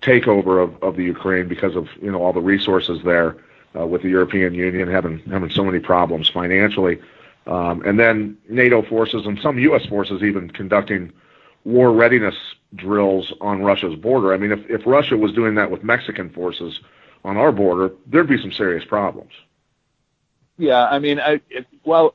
takeover of, of the Ukraine because of you know all the resources there uh, with the European Union having having so many problems financially, um, and then NATO forces and some U.S. forces even conducting war readiness drills on Russia's border. I mean, if, if Russia was doing that with Mexican forces on our border, there'd be some serious problems. Yeah, I mean, I, it, well,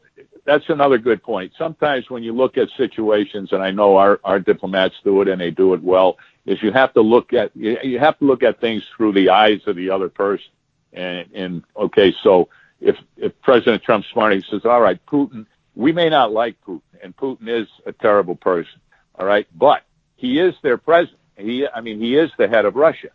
that's another good point. Sometimes when you look at situations, and I know our, our diplomats do it and they do it well, is you have to look at you have to look at things through the eyes of the other person. And, and okay, so if if President Trump's smart, he says, all right, Putin, we may not like Putin, and Putin is a terrible person, all right, but he is their president. He, I mean, he is the head of Russia.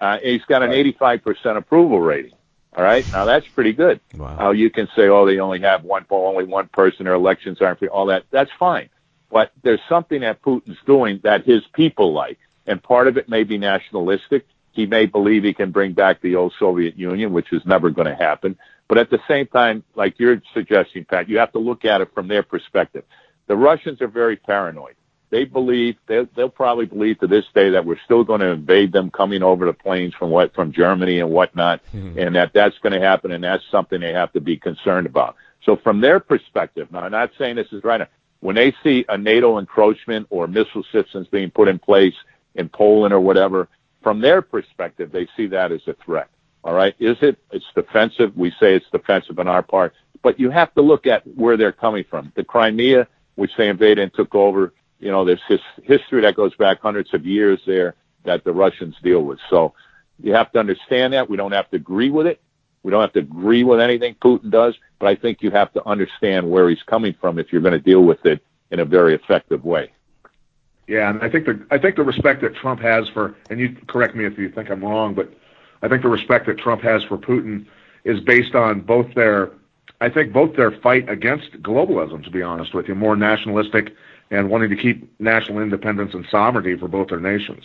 Uh, he's got an 85% approval rating. All right. Now that's pretty good. Wow. You can say, oh, they only have one, only one person, their elections aren't free, all that. That's fine. But there's something that Putin's doing that his people like. And part of it may be nationalistic. He may believe he can bring back the old Soviet Union, which is never going to happen. But at the same time, like you're suggesting, Pat, you have to look at it from their perspective. The Russians are very paranoid they believe they'll, they'll probably believe to this day that we're still going to invade them coming over the plains from what from Germany and whatnot, mm-hmm. and that that's going to happen, and that's something they have to be concerned about. So from their perspective, now I'm not saying this is right. When they see a NATO encroachment or missile systems being put in place in Poland or whatever, from their perspective, they see that as a threat. All right, is it? It's defensive. We say it's defensive on our part, but you have to look at where they're coming from. The Crimea, which they invaded and took over, you know, there's his history that goes back hundreds of years there that the Russians deal with. So you have to understand that. We don't have to agree with it. We don't have to agree with anything Putin does, but I think you have to understand where he's coming from if you're going to deal with it in a very effective way. Yeah, and I think the I think the respect that Trump has for and you correct me if you think I'm wrong, but I think the respect that Trump has for Putin is based on both their I think both their fight against globalism, to be honest with you, more nationalistic and wanting to keep national independence and sovereignty for both their nations.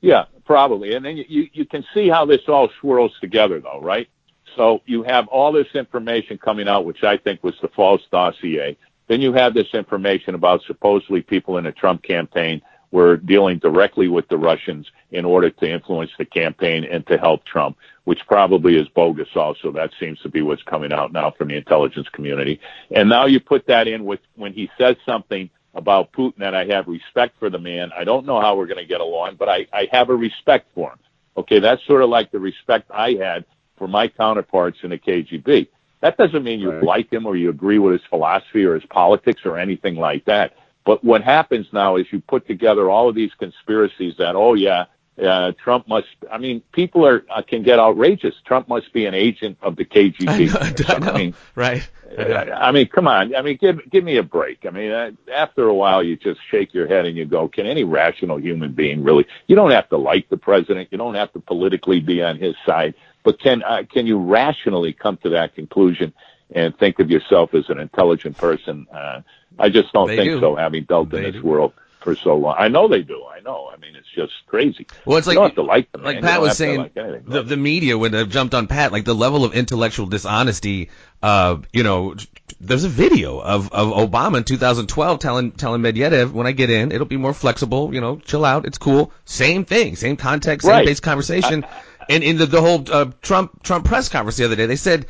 Yeah, probably. And then you, you can see how this all swirls together, though, right? So you have all this information coming out, which I think was the false dossier. Then you have this information about supposedly people in the Trump campaign were dealing directly with the Russians in order to influence the campaign and to help Trump, which probably is bogus also. That seems to be what's coming out now from the intelligence community. And now you put that in with when he says something about Putin that I have respect for the man. I don't know how we're going to get along, but I, I have a respect for him. Okay, that's sort of like the respect I had for my counterparts in the KGB. That doesn't mean you right. like him or you agree with his philosophy or his politics or anything like that. But what happens now is you put together all of these conspiracies that, oh yeah, uh, Trump must. I mean, people are uh, can get outrageous. Trump must be an agent of the KGB. I know, I. I mean, right. I, uh, I mean, come on. I mean, give give me a break. I mean, uh, after a while, you just shake your head and you go, "Can any rational human being really?" You don't have to like the president. You don't have to politically be on his side, but can uh, can you rationally come to that conclusion and think of yourself as an intelligent person? Uh, I just don't they think do. so, having dealt they in this do. world for so long. I know they do. I know. I mean, it's just crazy. Well, it's you like don't have to like them. Like Pat was saying, like the the media would have jumped on Pat. Like the level of intellectual dishonesty. Uh, you know, there's a video of of Obama in 2012 telling telling Medvedev, when I get in, it'll be more flexible. You know, chill out. It's cool. Same thing, same context, same right. base conversation. I, and in the, the whole uh, Trump Trump press conference the other day, they said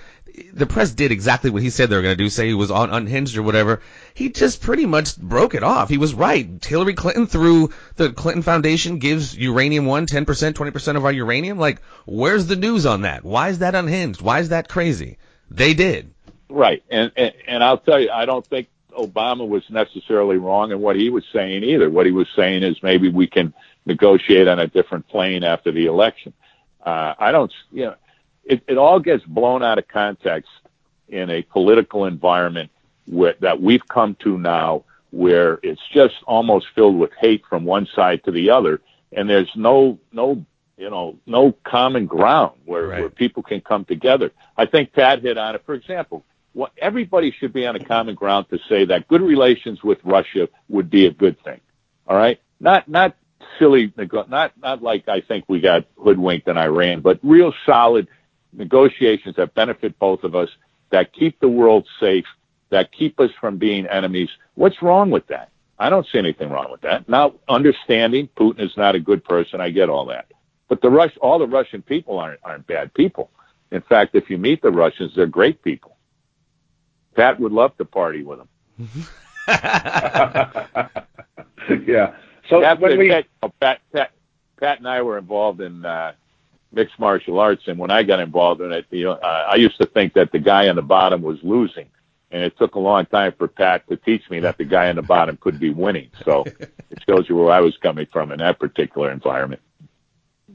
the press did exactly what he said they were going to do, say he was unhinged or whatever. He just pretty much broke it off. He was right. Hillary Clinton through the Clinton Foundation gives uranium one 10%, 20% of our uranium. Like, where's the news on that? Why is that unhinged? Why is that crazy? They did. Right. And, and, and I'll tell you, I don't think Obama was necessarily wrong in what he was saying either. What he was saying is maybe we can negotiate on a different plane after the election. Uh, I don't, you know, it, it all gets blown out of context in a political environment where, that we've come to now where it's just almost filled with hate from one side to the other. And there's no no you know no common ground where, Right. where people can come together. I think pat hit on it. For example what everybody should be on a common ground to say that good relations with russia would be a good thing. All right? Not not silly nego- not not like i think we got hoodwinked in iran but real solid negotiations that benefit both of us that keep the world safe that keep us from being enemies what's wrong with that I don't see anything wrong with that. Now, understanding Putin is not a good person, I get all that. But the Rush, all the Russian people aren't aren't bad people. In fact, if you meet the Russians, they're great people. Pat would love to party with them. Mm-hmm. yeah. So Pat, when we, Pat, Pat, Pat, Pat and I were involved in uh, mixed martial arts, and when I got involved in it, you know, uh, I used to think that the guy on the bottom was losing, and it took a long time for Pat to teach me that the guy on the bottom could be winning. So it shows you where I was coming from in that particular environment.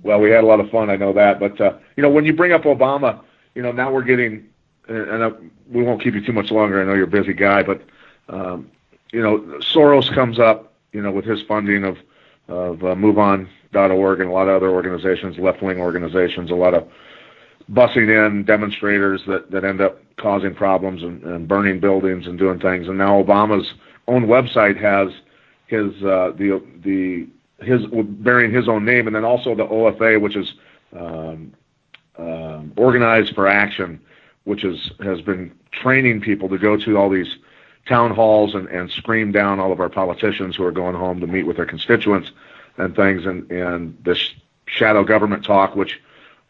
well, we had a lot of fun. I know that, but uh, you know, when you bring up Obama, you know, now we're getting, and and, uh, we won't keep you too much longer. I know you're a busy guy, but um, you know, Soros comes up, you know, with his funding of of uh, MoveOn.org and a lot of other organizations, left wing organizations, a lot of bussing in demonstrators that that end up causing problems and, and burning buildings and doing things. And now Obama's own website has his uh, the the his bearing his own name, and then also the OFA, which is um, um, organized for action, which is has been training people to go to all these town halls and, and scream down all of our politicians who are going home to meet with their constituents and things, and and this shadow government talk, which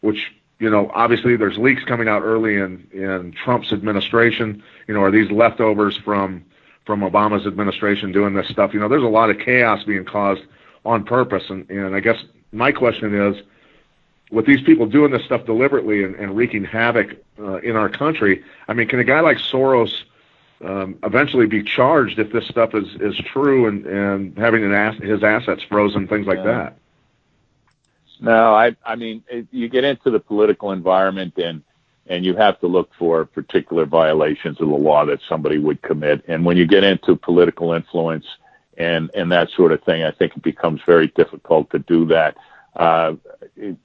which you know obviously there's leaks coming out early in in Trump's administration. You know, are these leftovers from from Obama's administration doing this stuff? You know, there's a lot of chaos being caused on purpose, and and I guess my question is with these people doing this stuff deliberately and, and wreaking havoc uh, in our country, I mean, can a guy like Soros um, eventually be charged if this stuff is, is true and, and having an ass, his assets frozen, things like Yeah. that? No, I I mean it, you get into the political environment and and you have to look for particular violations of the law that somebody would commit. And when you get into political influence and and that sort of thing, I think it becomes very difficult to do that. Uh, it,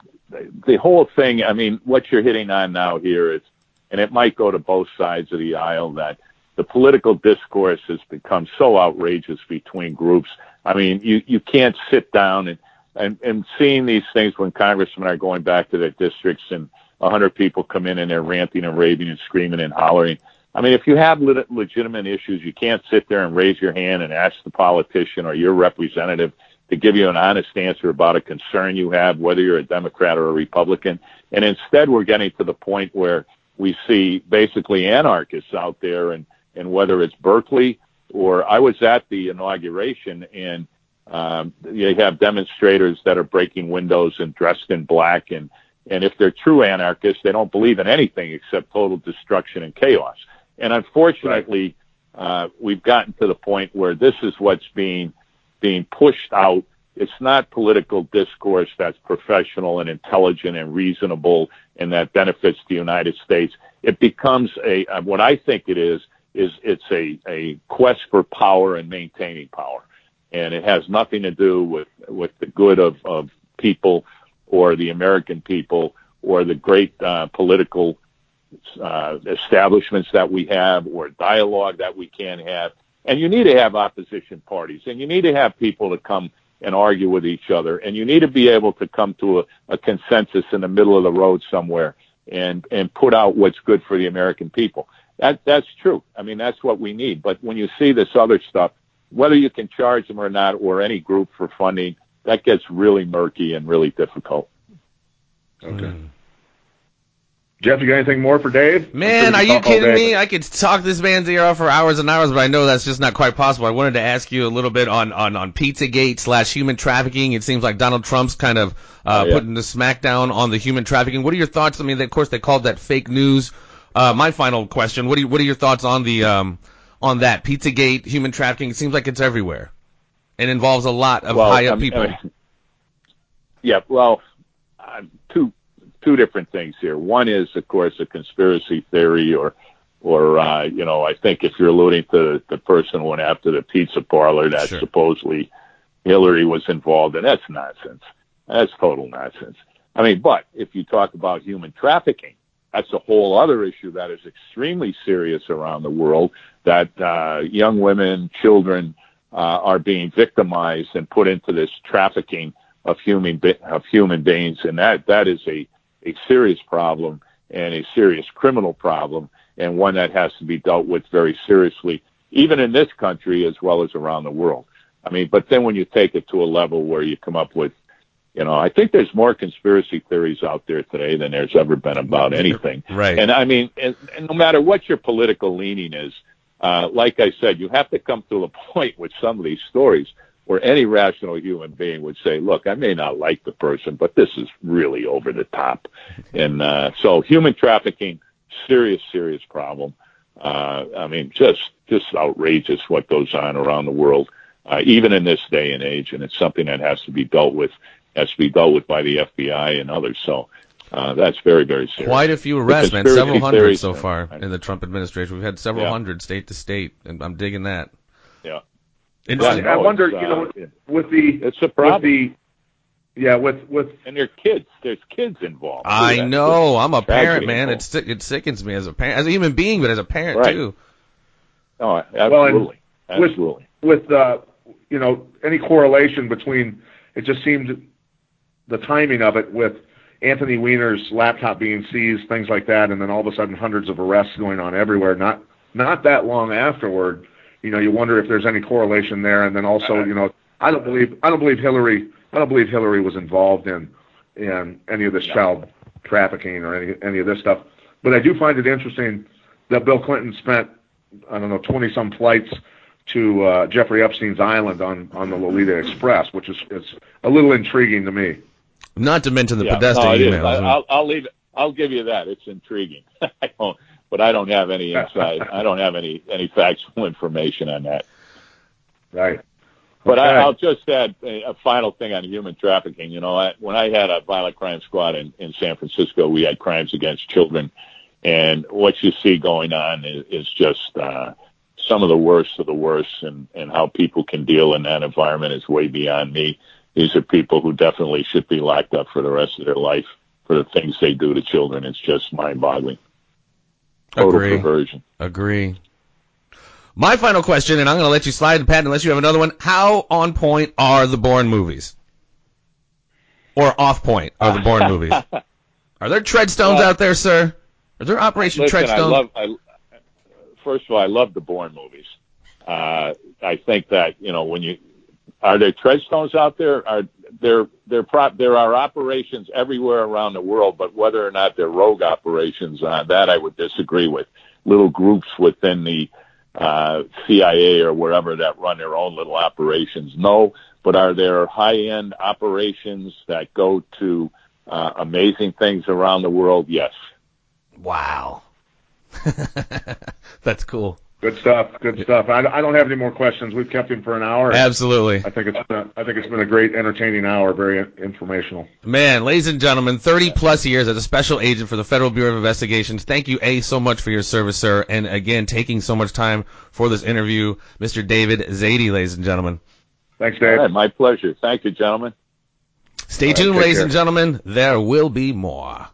the whole thing, I mean, what you're hitting on now here is, and it might go to both sides of the aisle that the political discourse has become so outrageous between groups. I mean, you you can't sit down and and and seeing these things when congressmen are going back to their districts and a hundred people come in and they're ranting and raving and screaming and hollering. I mean, if you have lit- legitimate issues, you can't sit there and raise your hand and ask the politician or your representative to give you an honest answer about a concern you have, whether you're a Democrat or a Republican. And instead, we're getting to the point where we see basically anarchists out there, and and whether it's Berkeley or I was at the inauguration and um, you have demonstrators that are breaking windows and dressed in black, and and if they're true anarchists, they don't believe in anything except total destruction and chaos. And unfortunately, uh, we've gotten to the point where this is what's being being pushed out. It's not political discourse that's professional and intelligent and reasonable and that benefits the United States. It becomes a what I think it is is it's a a quest for power and maintaining power and it has nothing to do with with the good of of people or the American people or the great uh, political uh, establishments that we have or dialogue that we can have. And you need to have opposition parties, and you need to have people to come and argue with each other, and you need to be able to come to a, a consensus in the middle of the road somewhere and and put out what's good for the American people. That that's true. I mean, that's what we need. But when you see this other stuff, whether you can charge them or not, or any group for funding, that gets really murky and really difficult. Okay. Jeff, you got anything more for Dave? Man, are you could talk all kidding me? I could talk this man's ear off for hours and hours, but I know that's just not quite possible. I wanted to ask you a little bit on on on Pizzagate slash human trafficking. It seems like Donald Trump's kind of uh, Oh, yeah. putting the smackdown on the human trafficking. What are your thoughts? I mean, of course, they called that fake news. Uh, my final question: What are you, what are your thoughts on the um on that Pizzagate human trafficking? It seems like it's everywhere. It involves a lot of high up um, people. uh, yeah, well, uh, two two different things here. One is, of course, a conspiracy theory, or, or uh, you know, I think if you're alluding to the person who went after the pizza parlor that Sure. supposedly Hillary was involved in, that's nonsense. That's total nonsense. I mean, but if you talk about human trafficking, that's a whole other issue that is extremely serious around the world. That uh, young women, children uh, are being victimized and put into this trafficking of human of human beings, and that that is a a serious problem and a serious criminal problem, and one that has to be dealt with very seriously, even in this country as well as around the world. I mean, but then when you take it to a level where you come up with you know, I think there's more conspiracy theories out there today than there's ever been about anything. Right. And I mean, and, and no matter what your political leaning is, uh, like I said, you have to come to a point with some of these stories where any rational human being would say, look, I may not like the person, but this is really over the top. And, uh, so human trafficking, serious, serious problem. Uh, I mean, just, just outrageous what goes on around the world, uh, even in this day and age. And it's something that has to be dealt with, has to be dealt with by the FBI and others. So, uh, that's very, very serious. Quite a few arrests, man. Several hundred so far I- in the Trump administration. We've had several Yeah. hundred state to state, and I'm digging that. Yeah. Interesting. Yeah, I wonder, it's, you know, with the It's a with the yeah with with and there are kids. There's kids involved. I That's know. the I'm a parent, man. involved. It's it sickens me as a parent, as a human being, but as a parent Right. too. No, absolutely, with- absolutely. with uh, you know any correlation between it just seemed the timing of it with Anthony Weiner's laptop being seized, things like that, and then all of a sudden hundreds of arrests going on everywhere. Not not that long afterward, you know, you wonder if there's any correlation there. And then also, you know, I don't believe I don't believe Hillary I don't believe Hillary was involved in in any of this child trafficking or any any of this stuff. But I do find it interesting that Bill Clinton spent I don't know twenty some flights to uh, Jeffrey Epstein's island on on the Lolita Express, which is is a little intriguing to me. Not to mention the Yeah, Podesta no, emails. I, I'll, I'll leave it. I'll give you that. It's intriguing. I don't, but I don't have any insight. I don't have any any factual information on that. Right. But Okay. I, I'll just add a, a final thing on human trafficking. You know, I, when I had a violent crime squad in, in San Francisco, we had crimes against children, and what you see going on is, is just uh, some of the worst of the worst, and, and how people can deal in that environment is way beyond me. These are people who definitely should be locked up for the rest of their life for the things they do to children. It's just mind-boggling. Total Agree. perversion. Agree. My final question, and I'm going to let you slide, Pat, unless you have another one. How on point are the Bourne movies? Or off point are the Bourne movies? Are there treadstones out there, sir? Are there Operation Listen, I Treadstone? love. I, first of all, I love the Bourne movies. Uh, I think that you know when you are there treadstones out there? Are there there there are operations everywhere around the world, but whether or not they're rogue operations, uh, that I would disagree with. Little groups within the uh, CIA or wherever that run their own little operations. No, but are there high end operations that go to uh, amazing things around the world? Yes. Wow. That's cool. Good stuff. Good stuff. I, I don't have any more questions. We've kept him for an hour. Absolutely. I think it's been, I think it's been a great, entertaining hour. Very informational. Man, ladies and gentlemen, 30 plus years as a special agent for the Federal Bureau of Investigations. Thank you, A, so much for your service, sir. And again, taking so much time for this interview. Mr. David Szady, ladies and gentlemen. Thanks, All Dave. right, my pleasure. Thank you, gentlemen. Stay right, tuned, take ladies care. and gentlemen. There will be more.